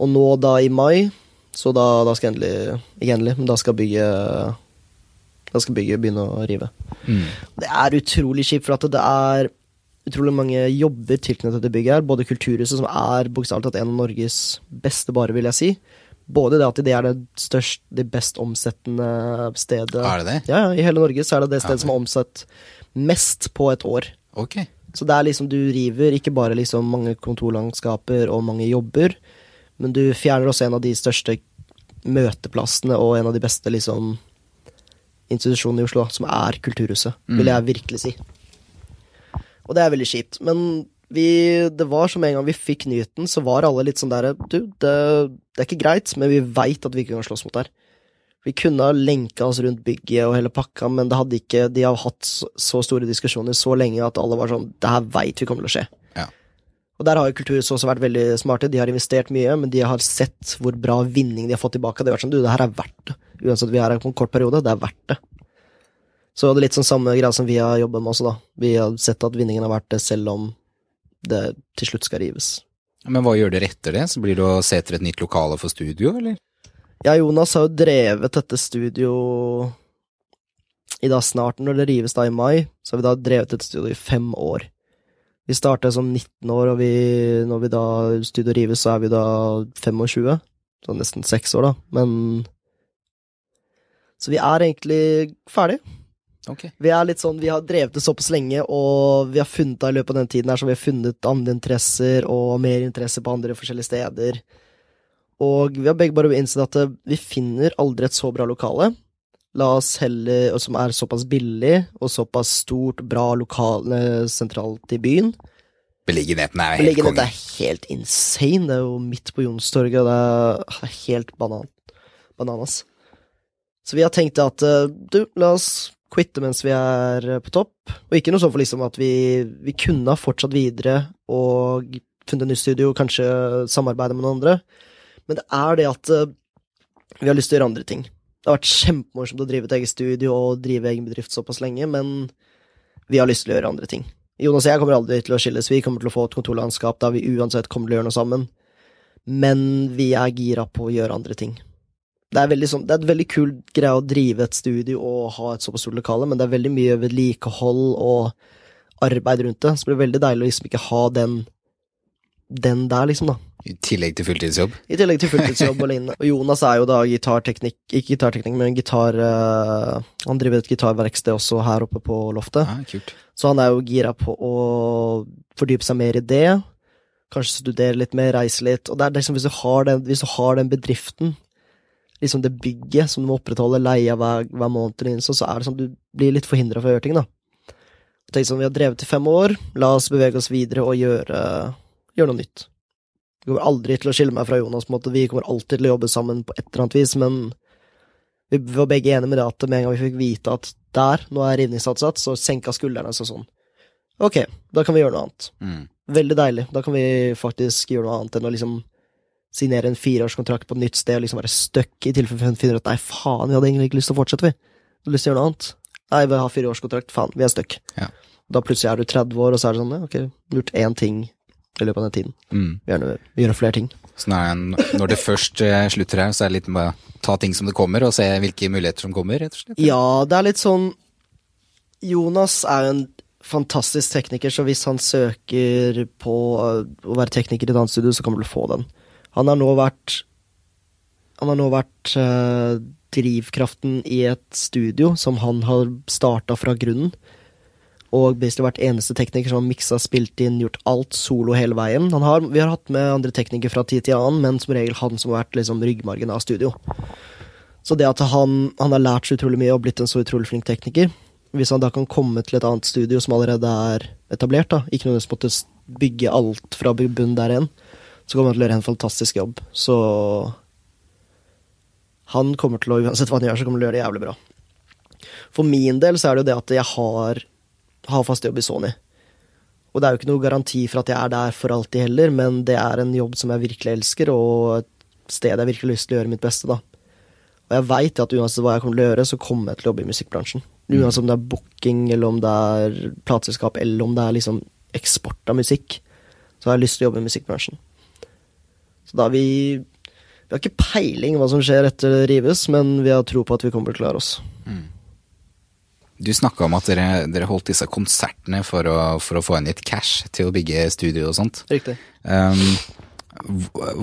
Og nå da i mai, så da, da skal endelig Ikke endelig, men da skal bygget Da skal bygget begynne å rive. Mm. Det er utrolig kjipt, for at det er utrolig mange jobber tilknyttet til bygget her. Både Kulturhuset, som er bokstavelig talt en av Norges beste barer, vil jeg si. Både det at det er det størst, det best omsettende stedet Er det det? Ja, ja, i hele Norge så er det det Ja, stedet som har omsatt mest på et år. Ok. Så det er liksom, du river ikke bare liksom mange kontorlandskaper og mange jobber, men du fjerner også en av de største møteplassene og en av de beste liksom institusjonene i Oslo, som er Kulturhuset, vil jeg virkelig si. Og det er veldig kjipt. Men vi, det var som en gang vi fikk nyheten, så var alle litt sånn der Du, det, det er ikke greit, men vi veit at vi ikke kan slåss mot det her. Vi kunne ha lenka oss rundt bygget og hele pakka, men det hadde ikke, de har hatt så, så store diskusjoner så lenge at alle var sånn Det her veit vi kommer til å skje. Og der har jo Kulturhuset også vært veldig smarte. De har investert mye, men de har sett hvor bra vinning de har fått tilbake. Det har vært sånn, du, det her er verdt det. Uansett vi er her på en kort periode, det er verdt det. Så det er litt sånn samme greia som vi har jobba med også, da. Vi har sett at vinningen har vært det, selv om det til slutt skal rives. Men hva gjør dere etter det? Så blir det å se etter et nytt lokale for studio, eller? Ja, Jonas har jo drevet dette studio i da snart, når det rives da i mai, så har vi da drevet dette studio i fem år. Vi starta som 19 år, og vi, når vi da studio rives, så er vi da 25. Så nesten seks år, da. Men Så vi er egentlig ferdig. Okay. Vi er litt sånn, vi har drevet det såpass lenge, og vi har funnet det i løpet av den tiden her, så vi har funnet andre interesser og mer interesse på andre forskjellige steder. Og vi har begge bare innsett at vi finner aldri et så bra lokale. La oss heller, som er såpass billig og såpass stort, bra lokale sentralt i byen. Beliggenheten er helt Beliggenheten konge. er helt insane. Det er jo midt på Youngstorget, det er, helt banan, bananas. Så vi har tenkt at eh, du, la oss quitte mens vi er eh, på topp. Og ikke noe sånn for liksom at vi, vi kunne ha fortsatt videre og funnet et nytt studio, kanskje samarbeide med noen andre. Men det er det at eh, vi har lyst til å gjøre andre ting. Det har vært kjempemorsomt å drive et eget studio og drive egen bedrift såpass lenge, men vi har lyst til å gjøre andre ting. Jonas og jeg kommer aldri til å skilles. Vi kommer til å få et kontorlandskap der vi uansett kommer til å gjøre noe sammen. Men vi er gira på å gjøre andre ting. Det er, sånn, det er et veldig kul greie å drive et studio og ha et såpass stort lokale, men det er veldig mye vedlikehold og arbeid rundt det. Så det blir veldig deilig å liksom ikke ha den den der, liksom, da. I tillegg til fulltidsjobb. I tillegg til fulltidsjobb og lignende. Og Jonas er jo da gitarteknikk Ikke gitarteknikk, men gitar Uh, Han driver et gitarverksted også her oppe på loftet. Ah, kult. Så han er jo gira på å fordype seg mer i det. Kanskje studere litt mer, reise litt. Og det er liksom hvis du har den, du har den bedriften, liksom det bygget som du må opprettholde, leia hver, hver måned, så, så er det sånn du blir litt forhindra fra å gjøre ting, da. Tenk sånn, Vi har drevet i fem år, la oss bevege oss videre og gjøre, gjøre noe nytt. Jeg kommer aldri til å skille meg fra Jonas, på en måte. vi kommer alltid til å jobbe sammen på et eller annet vis, men vi var begge enige med det at med en gang vi fikk vite at der, nå er rivningssatsatt, så senka skuldrene seg sånn. Ok, da kan vi gjøre noe annet. Mm. Veldig deilig. Da kan vi faktisk gjøre noe annet enn å liksom signere en fireårskontrakt på et nytt sted og liksom være stuck i tilfelle vi finner ut at nei, faen, vi hadde egentlig ikke lyst til å fortsette, vi. Vi hadde lyst til å gjøre noe annet. Nei, vi har fireårskontrakt, faen, vi er stuck. Ja. Da plutselig er du 30 år, og så er det sånn, ok, gjort én ting i løpet av den tiden. Mm. Gjerne gjøre flere ting. Så når, når det først eh, slutter her, så er det litt med å ta ting som det kommer, og se hvilke muligheter som kommer, rett og slett. Ja, det er litt sånn Jonas er jo en fantastisk tekniker, så hvis han søker på øh, å være tekniker i et annet studio, så kommer å få den. Han har nå vært Han har nå vært øh, drivkraften i et studio som han har starta fra grunnen. Og basically vært eneste tekniker som har miksa, spilt inn, gjort alt solo hele veien. Har, vi har hatt med andre teknikere fra tid til annen, men som regel han som har vært liksom ryggmargen av studio. Så det at han, han har lært så utrolig mye og blitt en så utrolig flink tekniker Hvis han da kan komme til et annet studio som allerede er etablert, da, ikke nødvendigvis måtte bygge alt fra bunnen der igjen, så kommer han til å gjøre en fantastisk jobb. Så han kommer til å, uansett hva han gjør, så kommer han til å gjøre det jævlig bra. For min del så er det jo det at jeg har, har fast jobb i Sony. Og det er jo ikke noe garanti for at jeg er der for alltid heller, men det er en jobb som jeg virkelig elsker, og et sted jeg virkelig har lyst til å gjøre mitt beste, da. Og jeg veit at uansett hva jeg kommer til å gjøre, så kommer jeg til å jobbe i musikkbransjen. Uansett om det er booking, eller om det er plateselskap, eller om det er liksom eksport av musikk, så har jeg lyst til å jobbe i musikkbransjen. Så da vi Vi har ikke peiling hva som skjer etter det rives, men vi har tro på at vi kommer til å klare oss. Du snakka om at dere, dere holdt disse konsertene for å, for å få inn litt cash til å bygge studio og sånt. Riktig. Um,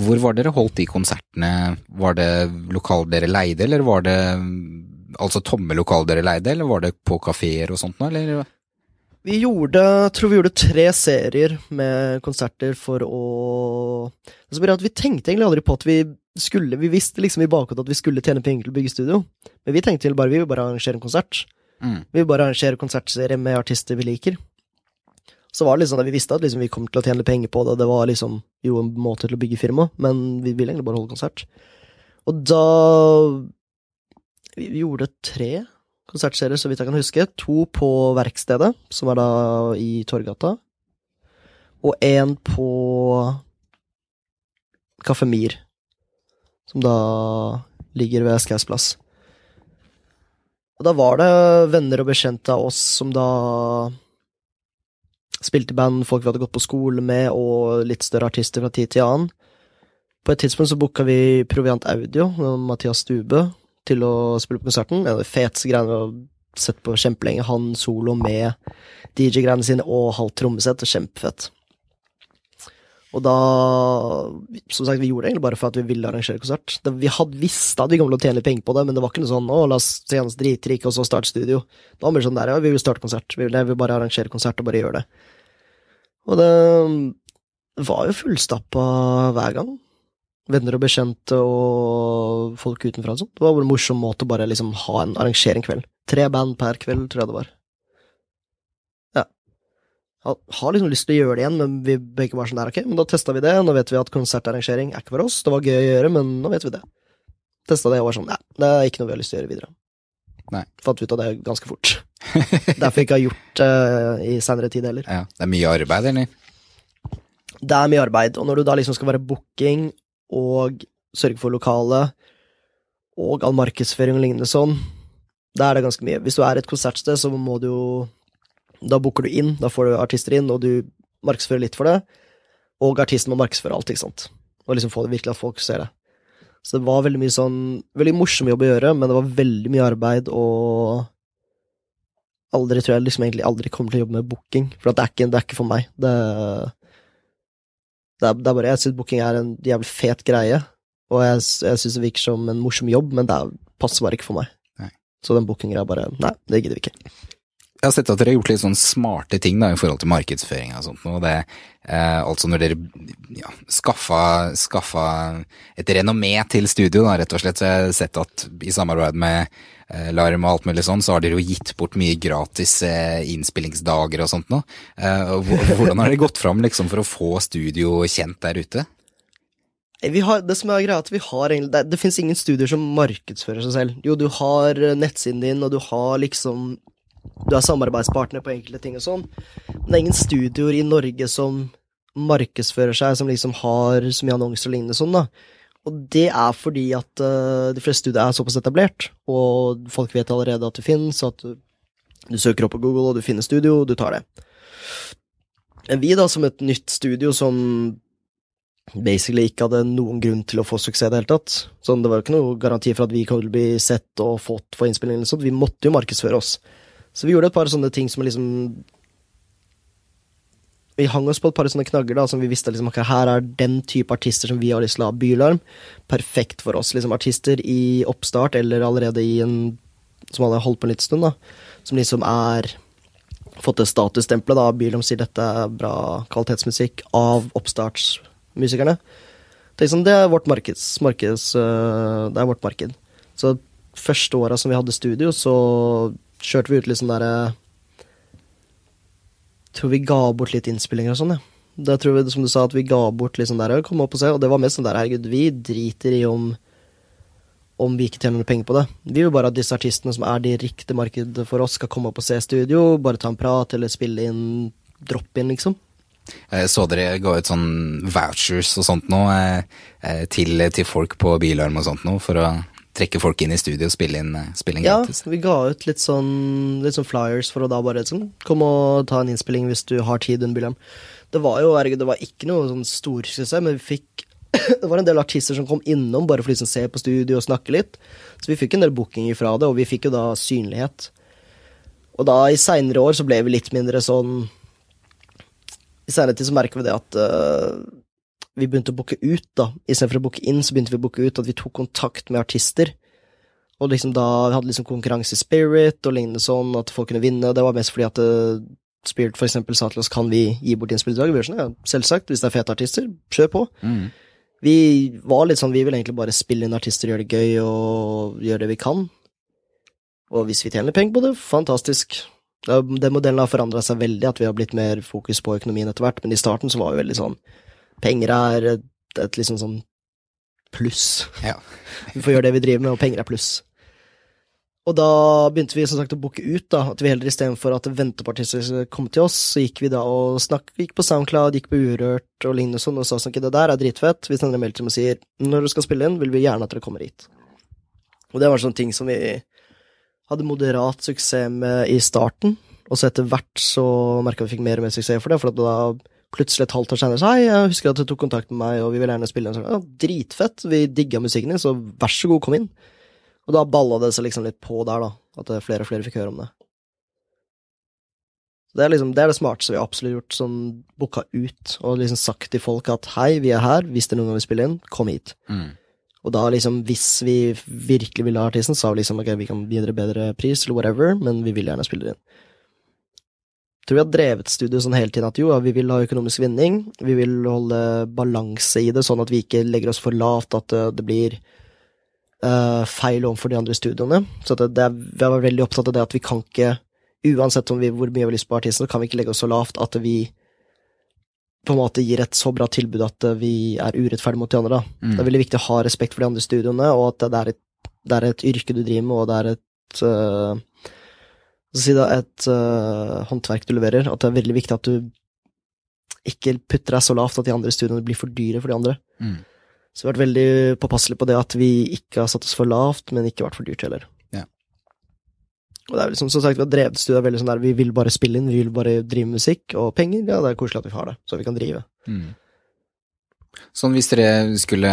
hvor var dere holdt de konsertene? Var det lokal dere leide, eller var det altså tomme lokaler dere leide, eller var det på kafeer og sånt noe, eller? Vi gjorde, tror vi gjorde tre serier med konserter for å altså bare at Vi tenkte egentlig aldri på at vi skulle Vi visste liksom i bakhodet at vi skulle tjene penger til å bygge studio, men vi tenkte bare vi vil bare arrangere en konsert. Mm. Vi bare arrangere konsertserie med artister vi liker. Så var det liksom at vi visste at liksom vi kom til å tjene penger på det, det var liksom jo en måte til å bygge firma, men vi ville egentlig bare holde konsert. Og da vi gjorde tre konsertserier, så vidt jeg kan huske. To på Verkstedet, som er da i Torgata, og én på Kaffe Mir, som da ligger ved Skaus plass. Og da var det venner og bekjente av oss som da spilte band, folk vi hadde gått på skole med, og litt større artister fra tid til annen. På et tidspunkt så booka vi Proviant Audio, med Mathias Stube, til å spille på konserten. En av de feteste greiene vi har sett på kjempelenge. Han solo med DJ-greiene sine og halvt trommesett, kjempefett. Og da Som sagt, vi gjorde det egentlig bare for at vi ville arrangere konsert. Det, vi hadde visst at vi kom til å tjene penger på det, men det var ikke noe sånn 'Å, la oss tjene oss dritrike, og så starte studio'. Det var mer sånn der, ja, vi vil starte konsert. Vi vil, jeg vil bare arrangere konsert og bare gjøre det. Og det var jo fullstappa hver gang. Venner og bekjente og folk utenfra og sånt. Det var bare en morsom måte å bare liksom ha en arrangere en kveld. Tre band per kveld, tror jeg det var. Har liksom lyst til å gjøre det igjen, men vi begge var sånn der, ok, men da testa vi det. Nå vet vi at konsertarrangering er ikke for oss. Det var gøy å gjøre, men nå vet vi det. Testa det og var sånn, nei, det er ikke noe vi har lyst til å gjøre videre. Nei. Fant ut av det ganske fort. Derfor ikke har gjort det i senere tid heller. Ja, det er mye arbeid, eller? Det er mye arbeid, og når du da liksom skal være booking og sørge for lokale og all markedsføring og lignende sånn, da er det ganske mye. Hvis du er et konsertsted, så må du jo Da booker du inn, da får du artister inn, og du markedsfører litt for det, og artisten må markedsføre alt, ikke sant. Og liksom få det virkelig at folk ser det. Så det var veldig mye sånn Veldig morsom jobb å gjøre, men det var veldig mye arbeid, og aldri tror jeg liksom egentlig aldri kommer til å jobbe med booking, for det, er ikke, det er ikke for meg. Det, det, er, det er bare Jeg syns booking er en jævlig fet greie, og jeg, jeg syns det virker som en morsom jobb, men det er, passer bare ikke for meg. Nei. Så den bookinga er bare Nei, det gidder vi ikke. Jeg har sett at dere har gjort litt sånn smarte ting da, i forhold til markedsføring og sånt. Og det, eh, altså når dere ja, skaffa, skaffa et renommé til studio, da, rett og slett, så jeg har sett at i samarbeid med eh, Larm og alt mulig sånn, så har dere jo gitt bort mye gratis eh, innspillingsdager og sånt nå. Eh, hvordan har det gått fram liksom, for å få studio kjent der ute? Vi har, det som er greia, at vi har egentlig Det, det fins ingen studier som markedsfører seg selv. Jo, du har eh, nettsiden din, og du har liksom Du er samarbeidspartner på enkelte ting og sånn, men det er ingen studioer i Norge som markedsfører seg, som liksom har så mye annonser og lignende sånn, da. Og det er fordi at uh, de fleste studier er såpass etablert, og folk vet allerede at det finnes, at du, du søker opp på Google, og du finner studio, og du tar det. Men vi, da, som et nytt studio som basically ikke hadde noen grunn til å få suksess i det hele tatt. Sånn, det var jo ikke noe garanti for at vi kunne bli sett og fått for innspilling eller sånt. Vi måtte jo markedsføre oss. Så vi gjorde et par sånne ting som liksom Vi hang oss på et par sånne knagger da, som vi visste liksom, akkurat her er den type artister som vi har lyst til å ha. Bylarm. Perfekt for oss. liksom Artister i oppstart eller allerede i en Som hadde holdt på en liten stund, da. Som liksom er fått det statusstempelet, da. Bylarm sier dette er bra kvalitetsmusikk av oppstartsmusikerne. Det liksom, det er vårt markeds, markeds øh, Det er vårt marked. Så første åra som vi hadde studio, så kjørte vi ut litt sånn derre Tror vi ga bort litt innspillinger og sånn, ja. Da tror vi, som du sa, at vi ga bort litt sånn der, kom opp og se, og det var mest sånn der, herregud, vi driter i om om vi ikke tjener noe penger på det. Vi vil bare at disse artistene som er de riktige markedet for oss, skal komme opp og se studio, bare ta en prat eller spille inn drop-in, liksom. Jeg så dere ga ut sånn vouchers og sånt nå eh, eh, til, til, folk på Bilarm og sånt nå, for å trekke folk inn i studio og spille inn, eh, spille inn ja, gratis. Ja, vi ga ut litt sånn, litt sånn, flyers for å da bare sånn Kom og ta en innspilling hvis du har tid Bilarm. Det var jo, herregud, det var ikke noe sånn stor suksess, men vi fikk det var en del artister som kom innom bare for å liksom se på studio og snakke litt. Så vi fikk en del bookinger fra det, og vi fikk jo da synlighet. Og da i seinere år så ble vi litt mindre sånn I seinere tid så merker vi det at uh, vi begynte å booke ut, da. Istedenfor å booke inn, så begynte vi å booke ut at vi tok kontakt med artister. Og liksom da vi hadde liksom konkurranse i Spirit og lignende sånn, at folk kunne vinne. Det var mest fordi at uh, Spirit for eksempel sa til oss kan vi gi bort innspill i dag. Vi sånn, ja, selvsagt. Hvis det er fete artister, kjør på. Mm. Vi var litt sånn, vi vil egentlig bare spille inn artister, gjøre det gøy og gjøre det vi kan. Og hvis vi tjener penger på det, fantastisk. Den modellen har forandra seg veldig, at vi har blitt mer fokus på økonomien etter hvert, men i starten så var vi veldig sånn Penger er et, et liksom sånn pluss. Ja. vi får gjøre det vi driver med, og penger er pluss. Og da begynte vi som sagt å booke ut, da, at vi heller istedenfor at ventepartister skulle komme til oss, så gikk vi da og snakk, gikk på SoundCloud, gikk på Urørt og lignende sånn, og sa sånn, det der er dritfett. Vi sender en mail til dem og sier når du skal spille inn, vil vi gjerne at dere kommer hit. Og det var sånne ting som vi hadde moderat suksess med i starten, og så etter hvert så merka vi fikk mer og mer suksess for det, for da plutselig et halvt år senere sa hei, jeg husker at du tok kontakt med meg, og vi vil gjerne spille en Så, ja, dritfett, vi digga musikken din, så vær så god, kom inn. Og da balla det seg liksom litt på der, da. At flere og flere fikk høre om det. Det er, liksom, det er det smarteste vi har absolutt gjort, sånn booka ut og liksom sagt til folk at hei, vi er her, hvis det er noen gang vil spille inn, kom hit. Mm. Og da liksom, hvis vi virkelig ville ha artisten, sa vi liksom ok, vi kan gi dere bedre pris eller whatever, men vi vil gjerne spille det inn. Tror vi har drevet studiet sånn hele tiden at jo, ja, vi vil ha økonomisk vinning, vi vil holde balanse i det, sånn at vi ikke legger oss for lavt, at det, det blir uh, feil overfor de andre studioene. Så det, det, vi har vært veldig opptatt av det at vi kan ikke, uansett vi, hvor mye vi har lyst på artisten, så kan vi ikke legge oss så lavt at vi på en måte gir et så bra tilbud at vi er urettferdige mot de andre. Mm. Det er veldig viktig å ha respekt for de andre studioene, og at det er et, det er et yrke du driver med, og det er et uh, si da et uh, håndverk du leverer. At det er veldig viktig at du ikke putter deg så lavt at de andre studiene blir for dyre for de andre. Mm. Så vi har vært veldig påpasselige på det at vi ikke har satt oss for lavt, men ikke vært for dyrt heller. Ja. Og det er liksom, som sagt, vi har drevet studiet veldig sånn der, vi vil bare spille inn, vi vil bare drive musikk, og penger, ja, det er koselig at vi har det, så vi kan drive. Mm. Sånn hvis dere skulle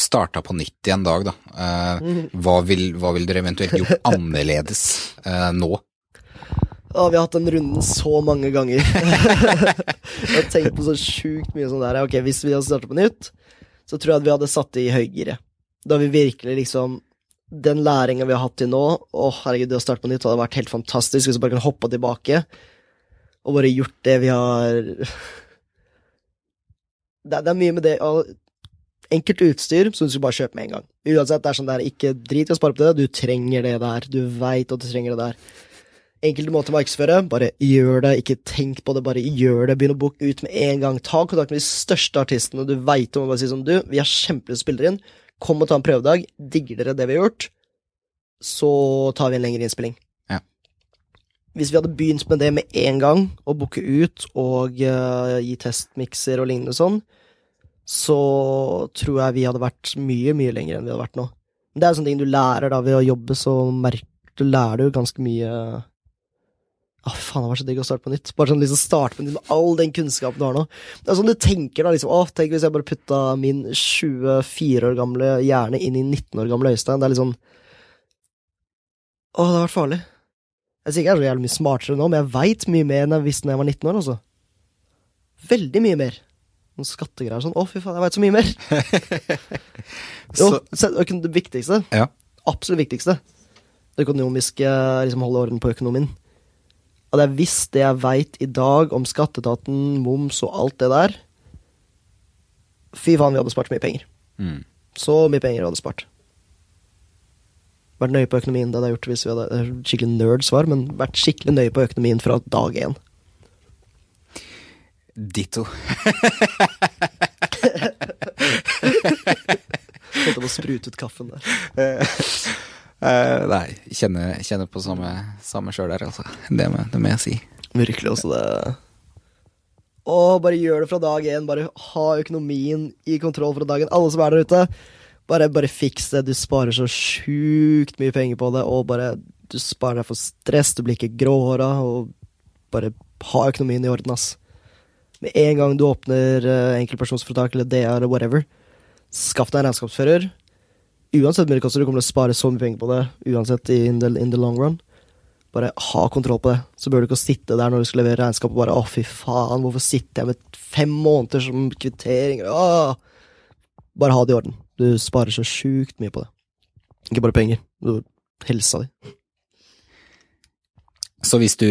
starta på nytt i en dag, da, eh, hva, vil, hva, vil, dere eventuelt gjort annerledes eh, nå? Å, vi har hatt den runden så mange ganger. jeg har tenkt på så sjukt mye sånn der. Ok, hvis vi hadde starta på nytt, så tror jeg at vi hadde satt det i høyere. Da vi virkelig liksom Den læringa vi har hatt til nå Å, herregud, det å starte på nytt hadde vært helt fantastisk hvis vi bare kunne hoppe tilbake og bare gjort det vi har det, det, er mye med det Enkelt utstyr som du skal bare kjøpe med en gang. Uansett, det er sånn der, ikke drit i å spare på det, du trenger det der. Du veit at du trenger det der enkelte måter å markedsføre. Bare gjør det, ikke tenk på det, bare gjør det. Begynn å booke ut med en gang. Ta kontakt med de største artistene du veit om, og bare si sånn Du, vi har kjempelyst til å inn. Kom og ta en prøvedag. Digger dere det vi har gjort? Så tar vi en lengre innspilling. Hvis vi hadde begynt med det med en gang, å booke ut og uh, gi testmikser og lignende sånn, så tror jeg vi hadde vært mye, mye lenger enn vi hadde vært nå. Men det er sånne ting du lærer da ved å jobbe, så merker du lærer du ganske mye å, ah, faen, det var så digg å starte på nytt. Bare sånn liksom starte på nytt med all den kunnskapen du har nå. Det er sånn du tenker da, liksom, å, tenk hvis jeg bare putta min 24 år gamle hjerne inn i 19 år gamle Øystein. Det er litt sånn Å, det har vært farlig. Jeg er sikkert så jævlig mye smartere nå, men jeg veit mye mer enn jeg visste da jeg var 19 år, altså. Veldig mye mer. Noen skattegreier sånn. Å, fy faen, jeg veit så mye mer! jo, det viktigste. Ja. Absolutt viktigste. Det økonomiske, liksom holde orden på økonomien Hadde jeg visst det jeg veit i dag om skatteetaten, moms og alt det der Fy faen, vi hadde spart mye penger. Mm. Så mye penger vi hadde spart. Vært nøye på økonomien. Det hadde jeg gjort hvis vi hadde er Skikkelig nerd-svar, men vært skikkelig nøye på økonomien fra dag én. Ditto. Holdt på å sprute ut kaffen der. Uh, nei, kjenner, kjenner på samme, samme sjøl der, altså. Det må, det må jeg si. Virkelig også det Å, bare gjør det fra dag én. Bare ha økonomien i kontroll fra dagen. Alle som er der ute, bare, bare fiks det. Du sparer så sjukt mye penger på det, og bare Du sparer deg for stress, du blir ikke gråhåra, og bare ha økonomien i orden, ass. Med en gang du åpner uh, enkeltpersonsforetak eller DA eller whatever, skaff deg en regnskapsfører. Uansett hvor mye det koster, du kommer til å spare så mye penger på det, uansett in the, in the long run. Bare ha kontroll på det. Så bør du ikke sitte der når du skal levere regnskap og bare 'Å, fy faen, hvorfor sitter jeg med fem måneder som kvittering? Åh. Bare ha det i orden. Du sparer så sjukt mye på det. Ikke bare penger. Du, helsa di. Så hvis du,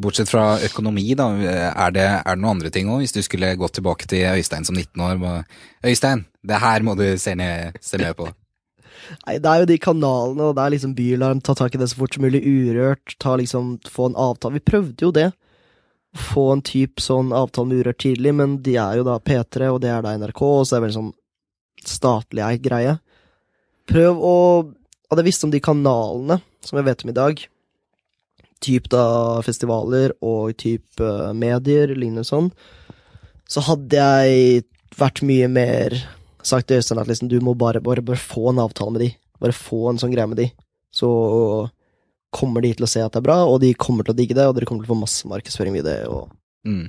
bortsett fra økonomi, da, er det, er det noen andre ting òg? Hvis du skulle gått tilbake til Øystein som 19 år bare, Øystein, det her må du se, ned, se mer på. Nei, det er jo de kanalene, og det er liksom Bylarm, ta tak i det så fort som mulig, Urørt, ta liksom, få en avtale. Vi prøvde jo det. Få en type sånn avtale med Urørt tidlig, men de er jo da P3, og det er da NRK, og så er det veldig sånn statlig eid greie. Prøv å Hadde jeg visst om de kanalene som jeg vet om i dag, typ da festivaler og typ uh, medier, lignende sånn, så hadde jeg vært mye mer sagt til Øystein at liksom, du må bare, bare, bare få en avtale med de. Bare få en sånn greie med de. Så kommer de til å se at det er bra, og de kommer til å digge det, og dere kommer til å få masse markedsføring ved det. Og... Mm.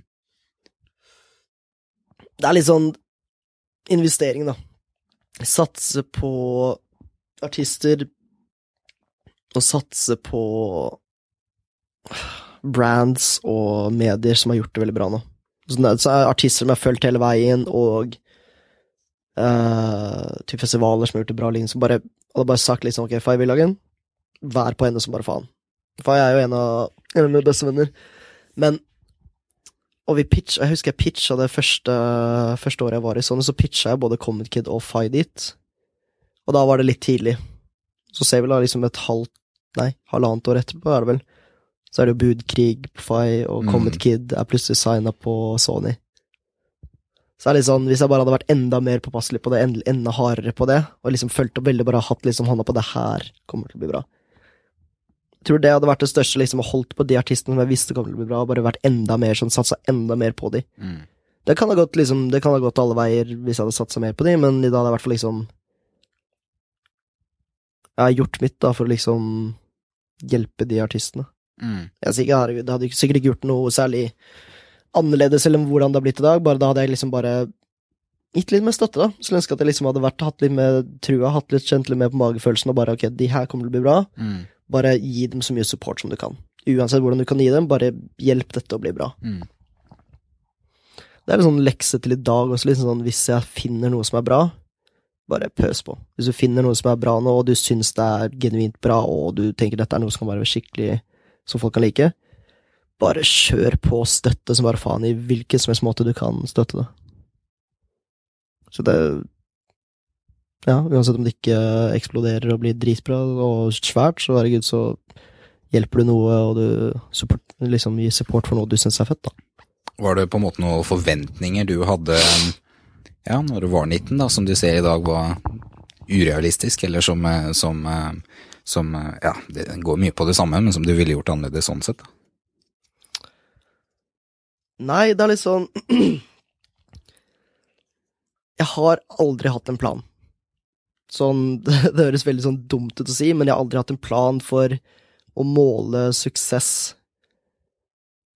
Det er litt sånn investering, da. Satse på artister, og satse på brands og medier som har gjort det veldig bra nå. Så det er artister som jeg har fulgt hele veien, og uh, til festivaler som har gjort det bra, liksom, som bare hadde bare sagt liksom ok, Fay Villagen, vær på henne som bare faen. Fay er jo en av, en av mine beste venner. Men Og vi pitch, jeg husker jeg pitcha det første, første året jeg var i Sony, så pitcha jeg både Comet Kid og Fight dit. Og da var det litt tidlig. Så ser vi da liksom et halvt, nei, halvannet år etterpå, er det vel så er det jo Budkrig på Fay, og Mm. Comet Kid er plutselig signa på Sony. Så det er litt sånn, hvis jeg bare hadde vært enda mer påpasselig på det, en- enda hardere på det, og liksom fulgt opp veldig, bare hatt liksom hånda på det her, kommer til å bli bra. Tror det hadde vært det største, liksom, å holdt på de artistene som jeg visste kom til å bli bra, og bare vært enda mer sånn, satsa enda mer på de. Mm. Det kan ha gått liksom, det kan ha gått alle veier hvis jeg hadde satsa mer på de, men i dag hadde jeg i hvert fall liksom Jeg har gjort mitt, da, for å liksom hjelpe de artistene. Mm. Jeg sikkert, det hadde sikkert ikke gjort noe særlig annerledes eller hvordan det har blitt i dag, bare da hadde jeg liksom bare gitt litt mer støtte, da. Skulle ønske at jeg liksom hadde vært, hatt litt mer trua, hatt litt kjent litt mer på magefølelsen, og bare ok, de her kommer til å bli bra. Mm. Bare gi dem så mye support som du kan. Uansett hvordan du kan gi dem, bare hjelp dette å bli bra. Mm. Det er en sånn lekse til i dag også, liksom sånn hvis jeg finner noe som er bra, bare pøs på. Hvis du finner noe som er bra nå, og du syns det er genuint bra, og du tenker dette er noe som kan være skikkelig som folk kan like, bare kjør på og støtte som bare faen i hvilken som helst måte du kan støtte det. Så det Ja, uansett om det ikke eksploderer og blir dritbra og svært, så herregud, så hjelper du noe, og du support, liksom gir support for noe du syns er fett, da. Var det på en måte noen forventninger du hadde ja, når du var 19, da, som du ser i dag var urealistisk, eller som, eh, som, eh, som eh, Ja, det går mye på det samme, men som du ville gjort annerledes sånn sett? da? Nei, det er litt sånn Jeg har aldri hatt en plan. Sånn, det, høres veldig sånn dumt ut å si, men jeg har aldri hatt en plan for å måle suksess.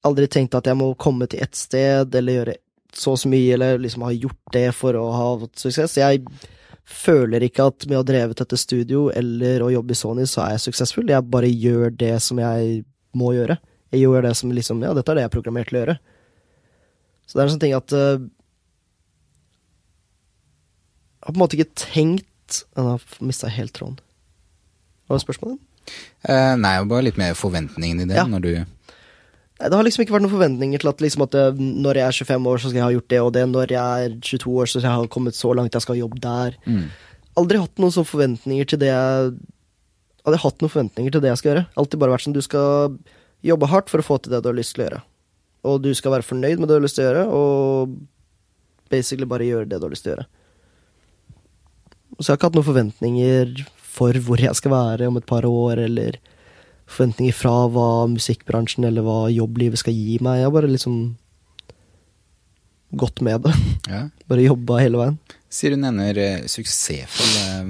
Aldri tenkt at jeg må komme til ett sted, eller gjøre så og så mye, eller liksom ha gjort det for å ha hatt suksess. Jeg føler ikke at med å ha drevet dette studio, eller å jobbe i Sony, så er jeg suksessfull. Jeg bare gjør det som jeg må gjøre. Jeg gjør det som liksom, ja, dette er det jeg er programmert til å gjøre. Så det er en sånn ting at uh, Jeg har på en måte ikke tenkt Nå mista jeg helt tråden. Hva var spørsmålet? Uh, nei, bare litt mer forventningene i det, Ja. når du Det har liksom ikke vært noen forventninger til at, liksom at eh, når jeg er 25 år, så skal jeg ha gjort det og det. Når jeg er 22 år, så skal jeg ha kommet så langt jeg skal ha jobb der. Mm. Aldri hatt noen sånne forventninger til det jeg Aldri hatt noen forventninger til det jeg skal gjøre. Alltid bare vært sånn du skal jobbe hardt for å få til det du har lyst til å gjøre. Og du skal være fornøyd med det du har lyst til å gjøre, og basically bare gjøre det du har lyst til å gjøre. Så jeg har ikke hatt noen forventninger for hvor jeg skal være om et par år, eller forventninger fra hva musikkbransjen eller hva jobblivet skal gi meg. Jeg har bare liksom gått med det. Ja. Bare jobba hele veien. Sier du nevner eh, suksessfull eh,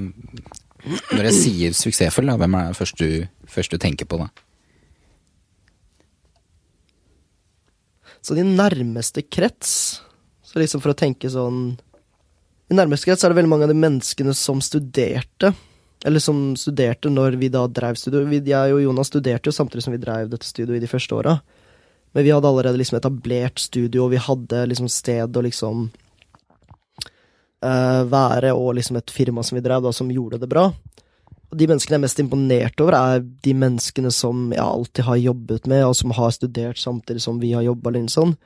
Når jeg sier suksessfull, da, hvem er det først du, først du tenker på da? Så din nærmeste krets Så liksom for å tenke sånn I nærmeste krets er det veldig mange av de menneskene som studerte. Eller som studerte når vi da drev studio. Vi, jeg og Jonas studerte jo samtidig som vi drev dette studioet i de første åra. Men vi hadde allerede liksom etablert studio, og vi hadde liksom sted å liksom uh, være, og liksom et firma som vi drev, da, som gjorde det bra. Og de menneskene jeg er mest imponert over, er de menneskene som jeg alltid har jobbet med, og som har studert samtidig som vi har jobba, eller noe sånt.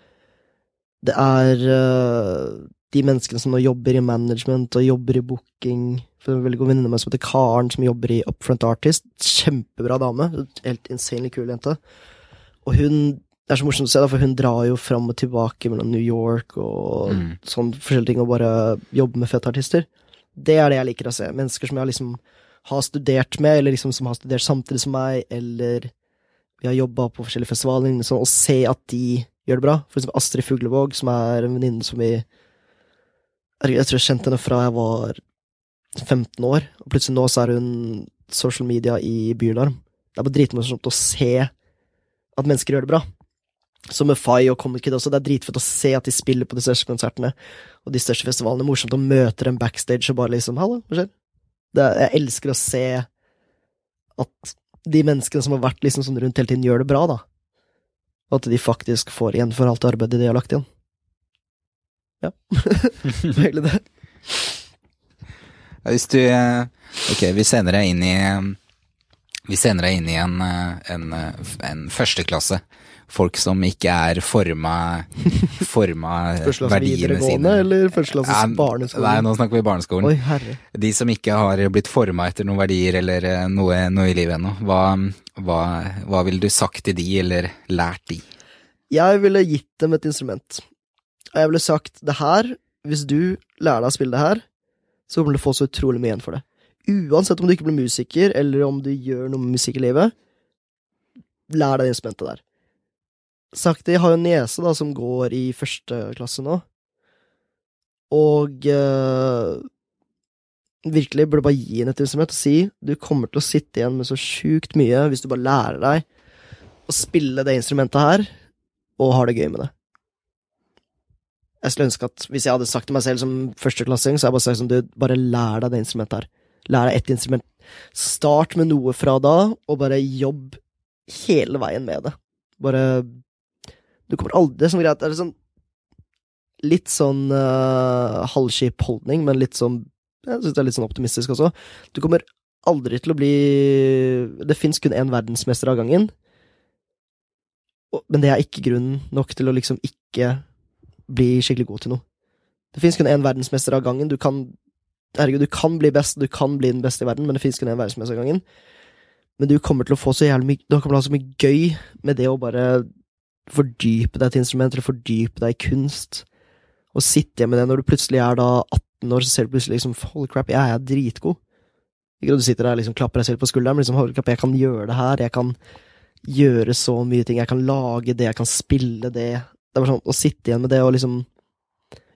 Det er eh, de menneskene som nå jobber i management og jobber i booking. For en veldig god venninne av meg som heter Karen, som jobber i Upfront Artist. Kjempebra dame. Helt insanely kul jente. Og hun Det er så morsomt å se, da, for hun drar jo fram og tilbake mellom New York og Mm. sånn forskjellige ting, og bare jobber med fete artister. Det er det jeg liker å se. Mennesker som jeg liksom har studert med, eller liksom som har studert samtidig som meg, eller vi har jobba på forskjellige festivaler, sånn, og se at de gjør det bra. For eksempel Astrid Fuglevåg, som er en venninne som vi Jeg tror jeg kjente henne fra jeg var 15 år, og plutselig nå så er hun social media i Bylarm. Det er bare dritmorsomt å se at mennesker gjør det bra. Som med Fay og Comic Kid også, det er dritfett å se at de spiller på de største konsertene og de største festivalene. Morsomt å møte dem backstage og bare liksom Hallo, hva skjer? Det er, jeg elsker å se at de menneskene som har vært liksom sånn rundt hele tiden, gjør det bra, da. Og at de faktisk får igjen for alt arbeidet de har lagt igjen. Ja. Egentlig det. Hvis du eh, Ok, vi sender deg inn i eh, Vi sender deg inn i en, eh, en, en førsteklasse. Folk som ikke er forma Forma verdiene sine. eller førsteklasses barneskole? Nei, nå snakker vi barneskolen. Oi, herre. De som ikke har blitt forma etter noen verdier eller noe, noe i livet ennå. Hva, hva, hva ville du sagt til de, eller lært de? Jeg ville gitt dem et instrument. Og jeg ville sagt det her, hvis du lærer deg å spille det her, så kommer du få så utrolig mye igjen for det. Uansett om du ikke blir musiker, eller om du gjør noe med musikk i livet, lær deg det instrumentet der. Jeg har jo en niese da, som går i første klasse nå, og eh, virkelig burde bare gi henne et instrument og si du kommer til å sitte igjen med så sjukt mye hvis du bare lærer deg å spille det instrumentet her, og har det gøy med det. Jeg skulle ønske at hvis jeg hadde sagt til meg selv som førsteklassing, så hadde jeg bare sagt sånn, du, bare lær deg det instrumentet her. Lær deg ett instrument. Start med noe fra da, og bare jobb hele veien med det. Bare Du kommer aldri Det er sånn greit, det er sånn Litt sånn uh, halvskip holdning, men litt sånn Jeg syns det er litt sånn optimistisk også. Du kommer aldri til å bli Det fins kun én verdensmester av gangen. Men det er ikke grunn nok til å liksom ikke bli skikkelig god til noe. Det fins kun én verdensmester av gangen. Du kan Herregud, du kan bli best, du kan bli den beste i verden, men det fins kun én verdensmester av gangen. Men du kommer til å få så jævlig mye Du kommer til å ha så mye gøy med det å bare fordype deg til instrumenter, eller fordype deg i kunst. Og sitte med det når du plutselig er da 18 år, så ser du plutselig liksom Holy crap, jeg er dritgod. Ikke du sitter der og liksom klapper deg selv på skulderen, men liksom holy crap, jeg kan gjøre det her, jeg kan gjøre så mye ting, jeg kan lage det, jeg kan spille det. Det var sånn å sitte igjen med det og liksom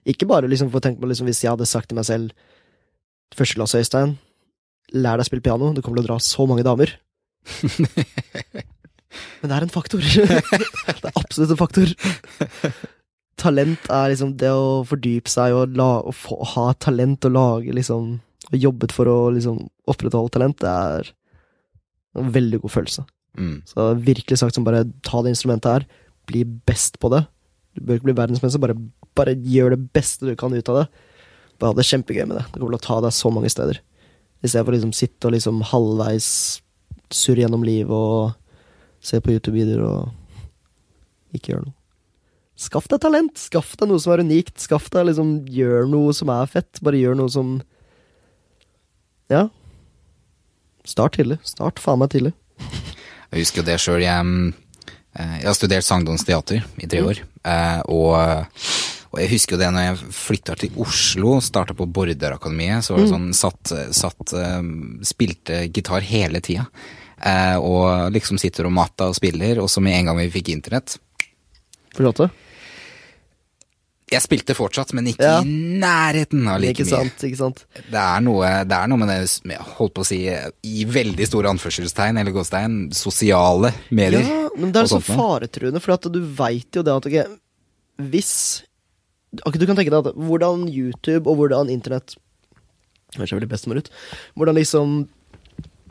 Ikke bare liksom få tenke på liksom hvis jeg hadde sagt til meg selv Første klasse, Øystein, lær deg å spille piano, du kommer til å dra så mange damer. Men det er en faktor. det er absolutt en faktor. Talent er liksom det å fordype seg og, la, og få, ha talent og lage liksom Og jobbet for å liksom opprettholde talent, det er en veldig god følelse. Mm. Så virkelig sagt som bare ta det instrumentet her, bli best på det. Du bør ikke bli verdensmester, bare, bare gjør det beste du kan ut av det. Bare ha det kjempegøy med det. Det kommer til å ta deg så mange steder. I stedet for å liksom sitte og liksom halvveis surre gjennom livet og se på YouTube-videoer og Ikke gjøre noe. Skaff deg talent! Skaff deg noe som er unikt. Skaff deg liksom Gjør noe som er fett. Bare gjør noe som Ja. Start tidlig. Start faen meg tidlig. Jeg husker det sjøl. Jeg, eh, jeg har studert Sangdomsteater i tre år. eh, Og, og jeg husker jo det når jeg flytta til Oslo, starta på Borderakademiet, så var det sånn satt, satt eh, Spilte gitar hele tida. Eh, Og liksom sitter om natta og spiller, og så med en gang vi fikk internett Forlåt det? Jeg spilte fortsatt, men ikke Ja. i nærheten av like Ikke mye. sant, ikke sant. Det er, noe, det er noe med det holdt på å si i veldig store anførselstegn eller gåstegn, sosiale medier. Ja, men det er så faretruende, for at du veit jo det at okay, hvis okay, Du kan tenke deg at hvordan YouTube og hvordan internett Høres veldig bestemor ut. Hvordan liksom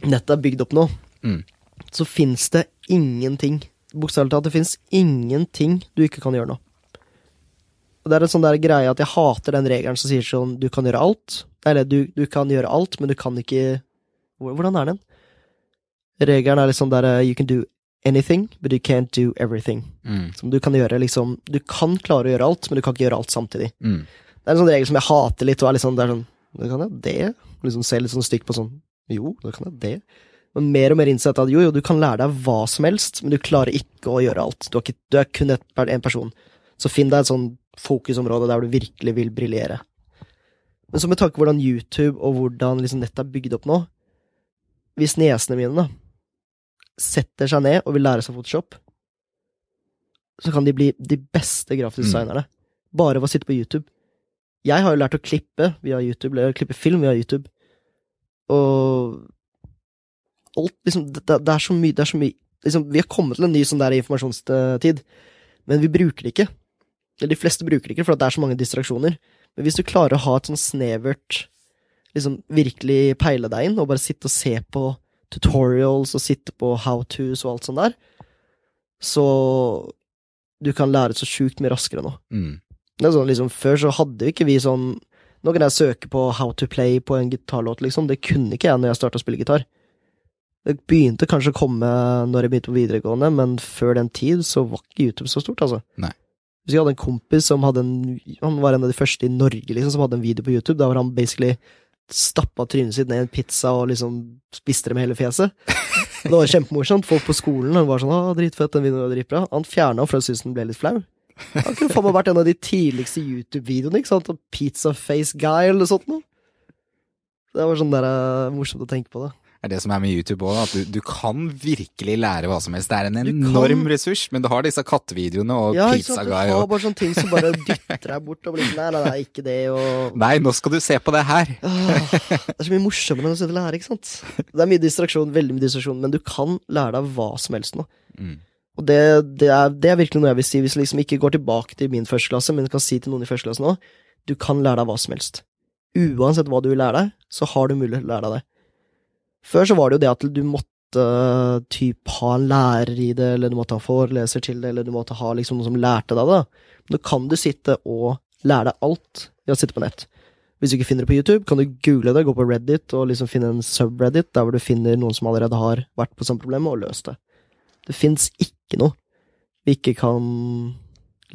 nettet er bygd opp nå, Mm. så fins det ingenting. Bokstavelig talt, det fins ingenting du ikke kan gjøre nå. Og Det er en sånn der greie at jeg hater den regelen som sier sånn du kan gjøre alt. Eller du, du kan gjøre alt, men du kan ikke Hvordan er den? Regelen er liksom der uh, you can do anything, but you can't do everything. Mm. Som du kan gjøre liksom Du kan klare å gjøre alt, men du kan ikke gjøre alt samtidig. Mm. Det er en sånn regel som jeg hater litt, og er litt sånn, det er sånn Du kan jeg det? Liksom se litt sånn stygt på sånn Jo, da kan jeg det. Men mer og mer innsett at jo, jo, du kan lære deg hva som helst, men du klarer ikke å gjøre alt. Du ikke, du er kun et, en person. Så finn deg et sånn fokusområde der du virkelig vil briljere. Men så med tanke på hvordan YouTube og hvordan liksom nettet er bygd opp nå Hvis niesene mine da setter seg ned og vil lære seg Photoshop, så kan de bli de beste grafiske Mm. Bare ved å sitte på YouTube. Jeg har jo lært å klippe via YouTube, eller klippe film via YouTube. Og alt liksom Det, det er så mye, det er så mye liksom, Vi har kommet til en ny sånn der informasjonstid, men vi bruker det ikke. Eller de fleste bruker det ikke, for det er så mange distraksjoner. Men hvis du klarer å ha et sånn snevert Liksom virkelig peile deg inn, og bare sitte og se på tutorials og sitte på how to's og alt sånt der, så du kan lære så sjukt mye raskere nå. Mm. Det sånn, liksom, Før så hadde ikke vi sånn Nå kan jeg søke på how to play på en gitarlåt, liksom. Det kunne ikke jeg når jeg starta å spille gitar. Det begynte kanskje å komme når jeg begynte på videregående, men før den tid så var ikke YouTube så stort, altså. Nei. Jeg hadde en kompis som hadde en Han var en av de første i Norge, liksom, som hadde en video på YouTube, Da var han basically stappa trynet sitt ned i en pizza og liksom spiste det med hele fjeset. Det var kjempemorsomt. Folk på skolen var sånn 'Å, dritfett, den videoen var dritbra'. Han fjerna den for han syntes den ble litt flau. Han kunne faen meg vært en av de tidligste YouTube-videoene, ikke sant? Pizza Face Guy eller noe sånt noe. Det var sånn der, eh, morsomt å tenke på det. Er det som er med YouTube òg, at du, du kan virkelig lære hva som helst. Det er en enorm kan- ressurs, men du har disse kattevideoene og Ja, Pizza sant? Du Guy har bare sånne ting som bare dytter deg bort og blir sånn Nei, nei, nei, ikke det, og Nei, nå skal du se på det her! Det er så mye morsommere enn å sitte og lære, ikke sant? Det er mye distraksjon, veldig mye distraksjon, men du kan lære deg hva som helst nå. Mm. Og det, det, er, det er virkelig noe jeg vil si, hvis du liksom ikke går tilbake til min første klasse, men kan si til noen i første klasse nå, du kan lære deg hva som helst. Uansett hva du vil lære deg, så har du mulighet til å lære deg det. Før så var det jo det at du måtte typ ha en lærer i det, eller du måtte ha foreleser til det, eller du måtte ha liksom noen som lærte deg det. Nå kan du sitte og lære deg alt ved å sitte på nett. Hvis du ikke finner det på YouTube, kan du google det, gå på Reddit og liksom finne en subreddit der hvor du finner noen som allerede har vært på samme problem og løst det. Det fins ikke noe vi ikke kan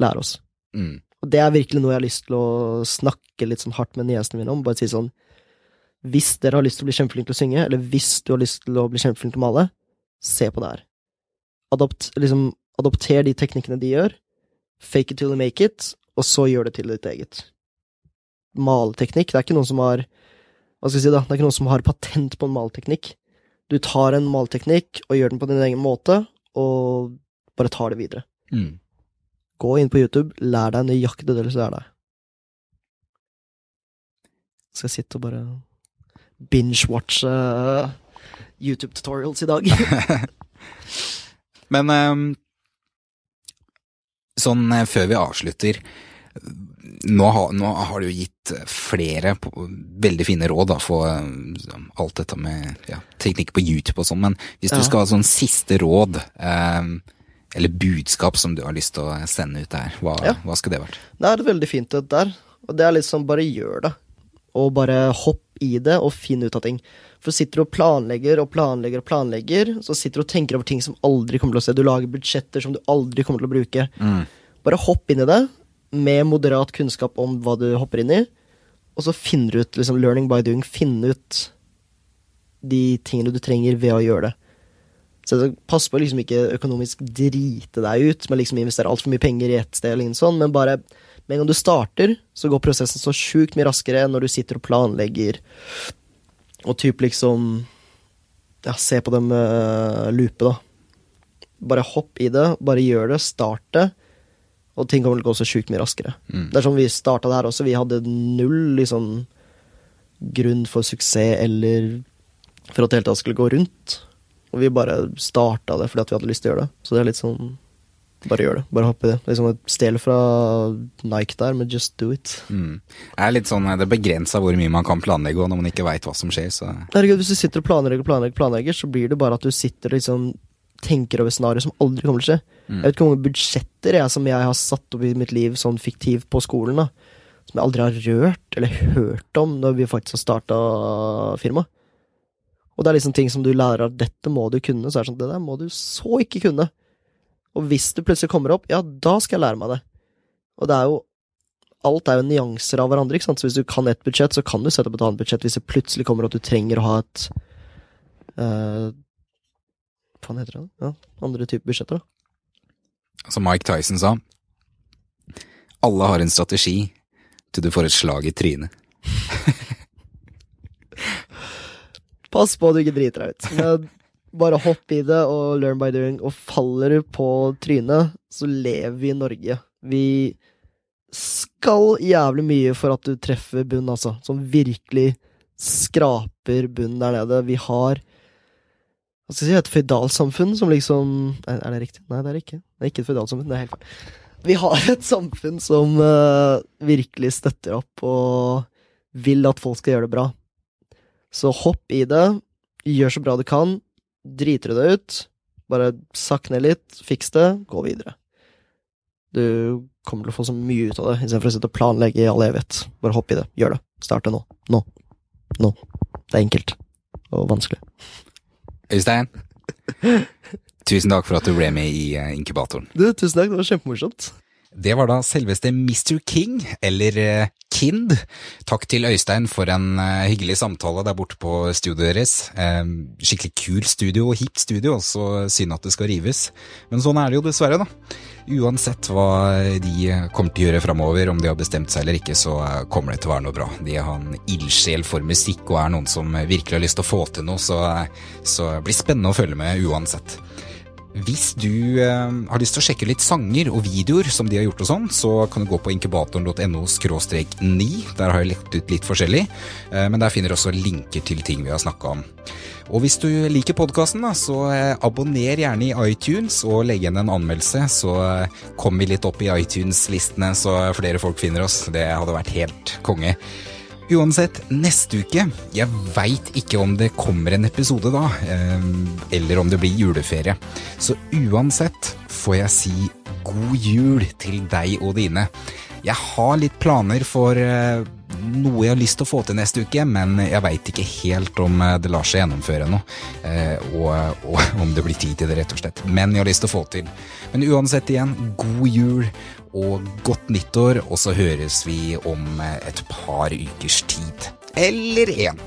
lære oss. Mm. Og det er virkelig noe jeg har lyst til å snakke litt sånn hardt med niesene mine om. Bare si sånn Hvis dere har lyst til å bli kjempeflink til å synge, eller hvis du har lyst til å bli kjempeflink til å male, se på det her. Adopt, liksom, adopter de teknikkene de gjør. Fake it till you make it, og så gjør det til ditt eget. Maleteknikk, det er ikke noen som har Hva skal jeg si, da? Det er ikke noen som har patent på en maleteknikk. Du tar en maleteknikk og gjør den på din egen måte, og bare tar det videre. Mm. Gå inn på YouTube, lær deg nøyaktig det du lærer deg. Skal jeg sitte og bare binge-watche uh, YouTube-tutorials i dag? Men ehm, sånn eh, før vi avslutter nå har, nå har du jo gitt flere veldig fine råd da, for eh, alt dette med ja, teknikk på YouTube og sånn, men hvis du Ja. skal ha sånn siste råd, ehm, eller budskap som du har lyst til å sende ut der, hva, Ja. hva skulle det vært? Det er veldig fint det der, og det er litt sånn bare gjør det. Og bare hopp i det og finn ut av ting. For sitter du og planlegger og planlegger og planlegger, så sitter du og tenker over ting som aldri kommer til å se. Du lager budsjetter som du aldri kommer til å bruke. Bare hopp inn i det med moderat kunnskap om hva du hopper inn i, og så finner du ut liksom learning by doing. Finne ut de tingene du trenger ved å gjøre det. Så pass på å liksom ikke økonomisk drite deg ut med liksom investere altfor mye penger i ett sted, eller noe sånt, men bare med en gang du starter, så går prosessen så sjukt mye raskere enn når du sitter og planlegger, og typ liksom Ja, se på dem uh, loope, da. Bare hopp i det, bare gjør det, start det, og ting kommer til å gå så sjukt mye raskere. Det er sånn vi starta det her også, vi hadde null liksom grunn for suksess eller for at det hele tatt skulle gå rundt. Og vi bare starta det fordi at vi hadde lyst til å gjøre det. Så det er litt sånn Bare gjør det. Bare hopp i det. Liksom Stjel fra Nike der, men just do it. Mm. Det er litt sånn, det er begrensa hvor mye man kan planlegge, og når man ikke veit hva som skjer, så Herregud, hvis du sitter og planlegger, planlegger, planlegger, så blir det bare at du sitter og liksom tenker over scenarioer som aldri kommer til å skje. Jeg vet ikke hvor mange budsjetter jeg, som jeg har satt opp i mitt liv sånn fiktivt på skolen, da. Som jeg aldri har rørt eller hørt om når vi faktisk har starta firma. Og det er liksom ting som du lærer at dette må du kunne, så er det sånn, det der må du så ikke kunne. Og hvis du plutselig kommer opp, ja, da skal jeg lære meg det. Og det er jo Alt er jo nyanser av hverandre, ikke sant. Så hvis du kan ett budsjett, så kan du sette opp et annet budsjett hvis det plutselig kommer at du trenger å ha et uh, Hva faen heter det? Ja, andre typer budsjetter, da. Som Mike Tyson sa, alle har en strategi til du får et slag i trynet. Pass på at du ikke driter deg ut. Men bare hopp i det og learn by doing. Og faller du på trynet, så lever vi i Norge. Vi skal jævlig mye for at du treffer bunn, altså. Som virkelig skraper bunn der nede. Vi har Hva skal jeg si, et føydalsamfunn som liksom Er det riktig? Nei, det er det ikke. Det er ikke et føydalsamfunn, det er helt. Vi har et samfunn som uh, virkelig støtter opp og vil at folk skal gjøre det bra. Så hopp i det, gjør så bra du kan, driter du deg ut, bare sakk ned litt, fiks det, gå videre. Du kommer til å få så mye ut av det, istedenfor å sitte og planlegge i all evighet. Bare hopp i det, gjør det. Start det nå. Nå. Nå. Det er enkelt. Og vanskelig. Øystein, tusen takk for at du ble med i eh, inkubatoren. Du, tusen takk, det var kjempemorsomt. Det var da selveste Mr. King, eller eh, Kind. Takk til Øystein for en eh, hyggelig samtale der borte på studioet deres. Eh, skikkelig kul studio og hipt studio, så synd at det skal rives. Men sånn er det jo dessverre, da. Uansett hva de kommer til å gjøre framover, om de har bestemt seg eller ikke, så eh, kommer det til å være noe bra. De har en ildsjel for musikk og er noen som virkelig har lyst til å få til noe, så, så det blir spennende å følge med uansett. Hvis du eh, har lyst til å sjekke litt sanger og videoer som de har gjort og sånn, så kan du gå på inkubatoren.no 9. Der har jeg lett ut litt forskjellig, eh, men der finner du også linker til ting vi har snakka om. Og hvis du liker podkasten, så eh, abonner gjerne i iTunes og legg igjen en anmeldelse, så kommer vi litt opp i iTunes-listene så flere folk finner oss. Det hadde vært helt konge. Uansett, neste uke Jeg veit ikke om det kommer en episode da, eh, eller om det blir juleferie. Så uansett får jeg si god jul til deg og dine. Jeg har litt planer for eh, noe jeg har lyst til å få til neste uke, men jeg veit ikke helt om eh, det lar seg gjennomføre nå. eh, Og, og om det blir tid til det, rett og slett. Men jeg har lyst til å få til. Men uansett igjen, god jul og godt nyttår, og så høres vi om eh, et par ukers tid. Eller én.